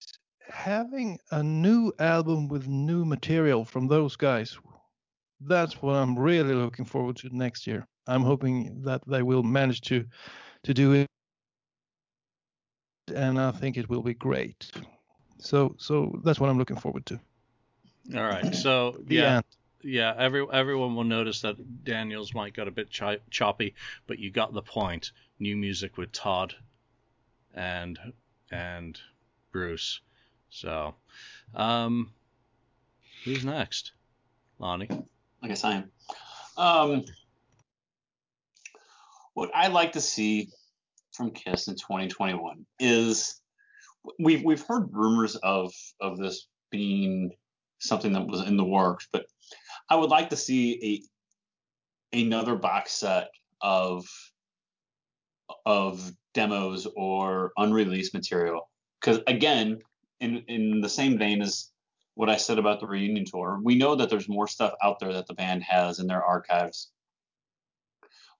having a new album with new material from those guys, that's what I'm really looking forward to next year. I'm hoping that they will manage to to do it, and I think it will be great. So so that's what I'm looking forward to. All right. So The yeah, end. yeah. Every everyone will notice that Daniel's mic got a bit ch- choppy, but you got the point. New music with Todd and and Bruce. So, um, who's next? Lonnie. I guess I am. Um, what I'd like to see from Kiss in 2021 is we've we've heard rumors of of this being something that was in the works. But I would like to see a another box set of of demos or unreleased material. Because again, in in the same vein as what I said about the reunion tour, we know that there's more stuff out there that the band has in their archives.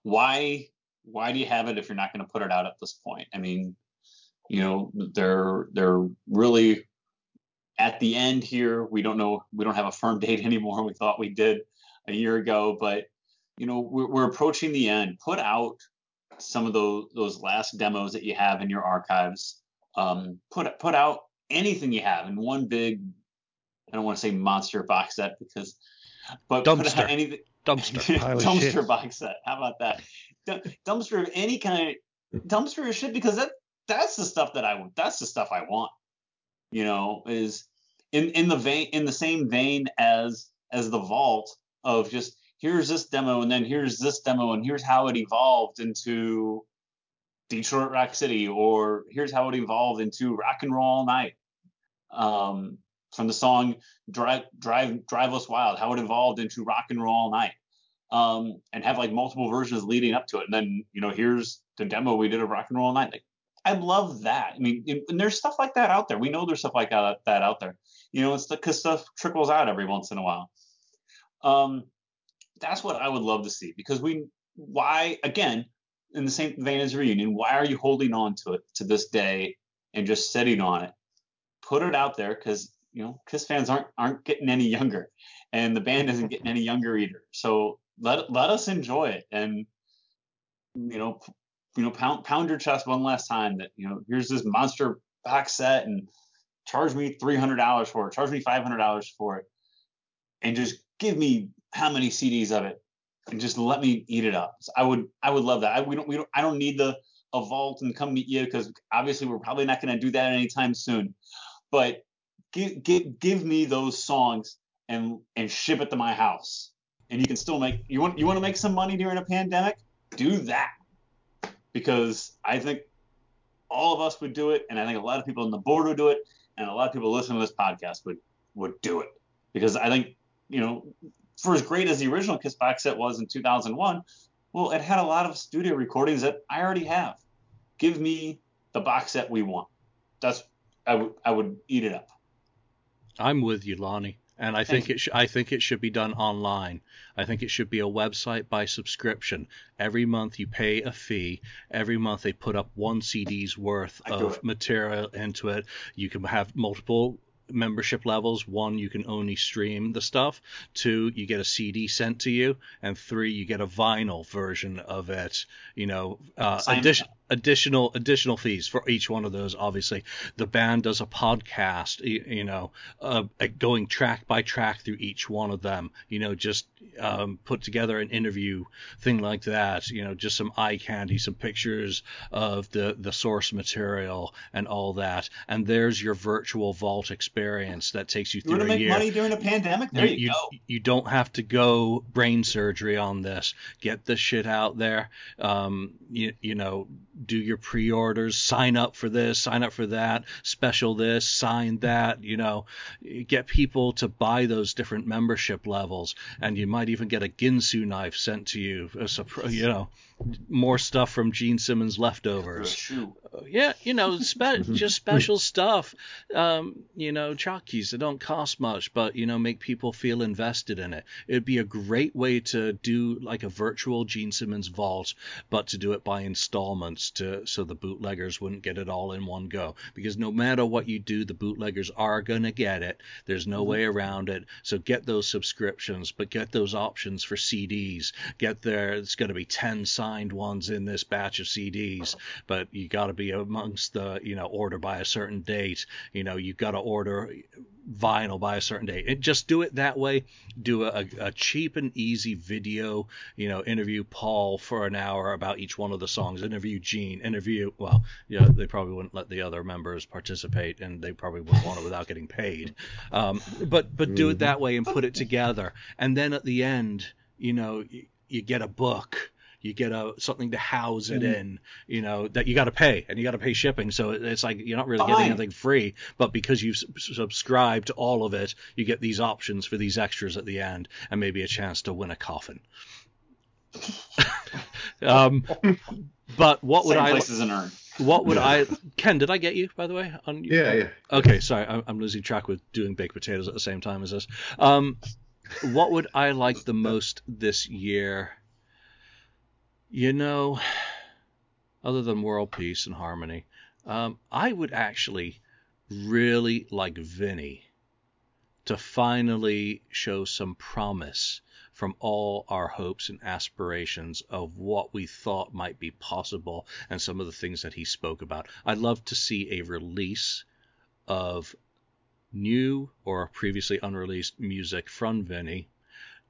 Why why do you have it if you're not going to put it out at this point? I mean, you know, they're they're really at the end here. We don't know. We don't have a firm date anymore. We thought we did a year ago, but you know, we're, we're approaching the end. Put out some of those those last demos that you have in your archives. Um, put put out anything you have in one big. I don't want to say monster box set because, but dumpster. put out anything. Dumpster. dumpster box set. How about that? dumpster of any kind. Dumpster of shit because that that's the stuff that I want. that's the stuff I want. You know, is in in the vein in the same vein as as the vault of just here's this demo and then here's this demo and here's how it evolved into Detroit Rock City or here's how it evolved into Rock and Roll All Night. Um, from the song Drive Drive Drive Us Wild, how it evolved into Rock and Roll All Night. Um, and have like multiple versions leading up to it. And then, you know, here's the demo we did of Rock and Roll All Night. Like, I love that. I mean, and there's stuff like that out there. We know there's stuff like that, that out there. You know, it's because stuff trickles out every once in a while. Um, that's what I would love to see because we, why, again, in the same vein as reunion, why are you holding on to it to this day and just sitting on it? Put it out there because you know Kiss fans aren't aren't getting any younger, and the band isn't getting any younger either. So let let us enjoy it and you know you know, pound pound your chest one last time that you know here's this monster box set and charge me three hundred dollars for it, charge me five hundred dollars for it, and just give me how many CDs of it, and just let me eat it up. So I would I would love that. I we don't we don't I don't need the a vault and come meet you because obviously we're probably not going to do that anytime soon, but give give me those songs and and ship it to my house, and you can still make you want you want to make some money during a pandemic, do that because I think all of us would do it, and I think a lot of people on the board would do it, and a lot of people listening to this podcast would would do it because I think you know, for as great as the original Kiss box set was in 2001, well, it had a lot of studio recordings that I already have. Give me the box set we want. That's I would I would eat it up. I'm with you, Lonnie and I think it sh- I think it should be done online. I think it should be a website by subscription. Every month you pay a fee. Every month they put up one CD's worth of material into it. You can have multiple membership levels. One, you can only stream the stuff. Two, you get a CD sent to you, and three, you get a vinyl version of it. You know, uh, addition, additional additional fees for each one of those. Obviously, the band does a podcast. You, you know, uh, going track by track through each one of them. You know, just um, put together an interview thing like that. You know, just some eye candy, some pictures of the the source material and all that. And there's your virtual vault experience that takes you through you a make year. money during a pandemic? There you, you, go. You don't have to go brain surgery on this. Get this shit out there. Um, you, you know, do your pre-orders, sign up for this, sign up for that, special this, sign that, you know, get people to buy those different membership levels and you might even get a Ginsu knife sent to you, you know, more stuff from Gene Simmons leftovers. Uh, yeah, you know, spe- just special stuff. Um, you know, chalkies that don't cost much, but you know, make people feel invested in it. It'd be a great way to do like a virtual Gene Simmons vault, but to do it by installments, to so the bootleggers wouldn't get it all in one go. Because no matter what you do, the bootleggers are gonna get it. There's no mm-hmm. way around it. So get those subscriptions, but get those options for CDs. Get there. It's gonna be ten signed ones in this batch of CDs, but you got to be amongst the you know order by a certain date. You know you've got to order vinyl by a certain date. And just do it that way. Do a, a, cheap and easy video. You know, interview Paul for an hour about each one of the songs. Interview Gene. Interview. Well, yeah, they probably wouldn't let the other members participate, and they probably wouldn't want it without getting paid. Um, but but do it mm-hmm. that way and put it together, and then at the end, you know, you, you get a book you get a something to house it Mhm. in, you know, that you got to pay and you got to pay shipping. So it's like you're not really getting anything free, but because you've s- subscribed to all of it, you get these options for these extras at the end and maybe a chance to win a coffin. um, but what would Same I? place as an urn. What would I? Ken, did I get you by the way? On Yeah, yeah. Okay, sorry, I'm, I'm losing track with doing baked potatoes at the same time as this. Um, what would I like the most this year? You know, other than world peace and harmony, um, I would actually really like Vinnie to finally show some promise from all our hopes and aspirations of what we thought might be possible and some of the things that he spoke about. I'd love to see a release of new or previously unreleased music from Vinnie,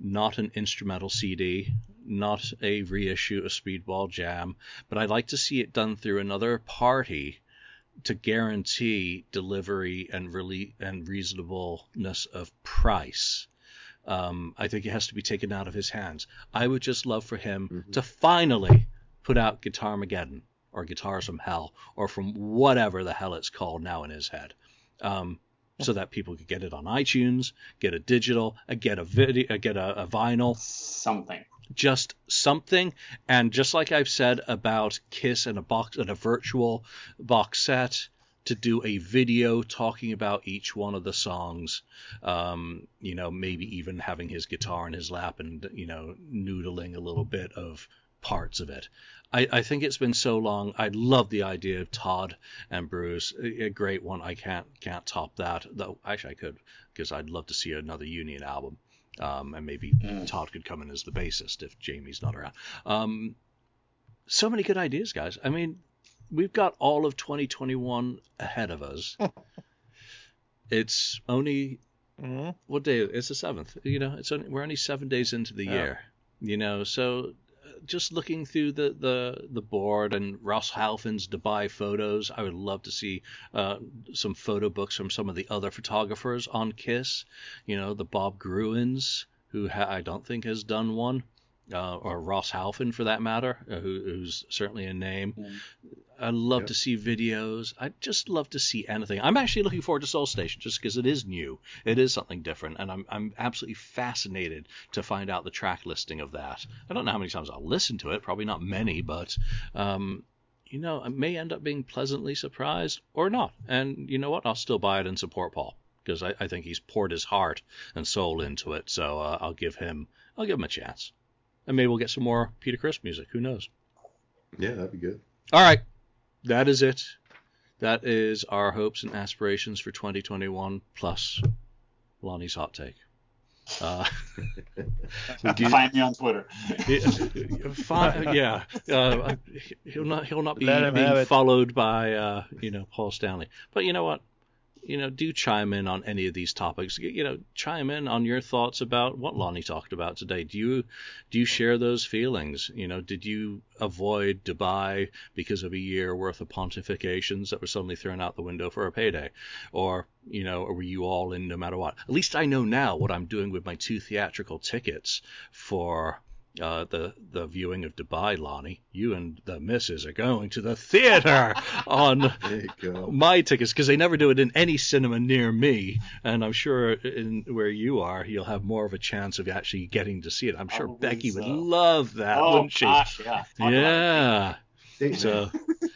not an instrumental CD, not a reissue of Speedball Jam, but I'd like to see it done through another party to guarantee delivery and rele- and reasonableness of price. Um, I think it has to be taken out of his hands. I would just love for him Mhm. to finally put out Guitar Mageddon or Guitars from Hell or from whatever the hell it's called now in his head, um, so that people could get it on iTunes, get a digital, uh, get a video, uh, get a, a vinyl, Something. just something. And just like I've said about Kiss and a box and a virtual box set, to do a video talking about each one of the songs. Um, you know, maybe even having his guitar in his lap and you know noodling a little bit of parts of it. I, I think it's been so long. I love the idea of Todd and Bruce. A, a great one. I can't can't top that. Though actually I could because I'd love to see another Union album. Um, and maybe Mm. Todd could come in as the bassist if Jamie's not around. Um, so many good ideas, guys. I mean, we've got all of 2021 ahead of us. it's only Mhm. what day? It's the seventh. You know, it's only, we're only seven days into the Yeah. year. You know, so just looking through the the the board and Ross Halfin's Dubai photos, I would love to see uh, some photo books from some of the other photographers on Kiss. You know, the Bob Gruens, who ha- I don't think has done one. Uh, or Ross Halfin, for that matter, uh, who, who's certainly a name. Mm. I'd love Yep. to see videos. I'd just love to see anything. I'm actually looking forward to Soul Station just because it is new. It is something different, and I'm I'm absolutely fascinated to find out the track listing of that. I don't know how many times I'll listen to it. Probably not many, but um, you know, I may end up being pleasantly surprised or not. And you know what? I'll still buy it and support Paul because I, I think he's poured his heart and soul into it. So uh, I'll give him I'll give him a chance, and maybe we'll get some more Peter Criss music. Who knows? Yeah, that'd be good. All right, that is it. That is our hopes and aspirations for 2021 plus Lonnie's hot take. Uh, do you- Find me on Twitter. Fi- yeah, uh, he'll not he'll not be Let him have being followed by uh, you know Paul Stanley. But you know what? You know, do chime in on any of these topics. You know, chime in on your thoughts about what Lonnie talked about today. Do you do you share those feelings? You know, did you avoid Dubai because of a year worth of pontifications that were suddenly thrown out the window for a payday, or you know, or were you all in no matter what? At least I know now what I'm doing with my two theatrical tickets for uh, the the viewing of Dubai, Lonnie. You and the missus are going to the theater on There you go. my tickets because they never do it in any cinema near me, and I'm sure in where you are, you'll have more of a chance of actually getting to see it. I'm sure Probably Becky would love that, oh wouldn't she? gosh, yeah. Talk yeah. So,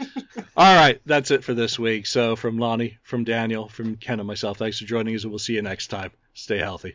all right, that's it for this week. So, from Lonnie, from Daniel, from Ken, and myself, thanks for joining us, and we'll see you next time. Stay healthy.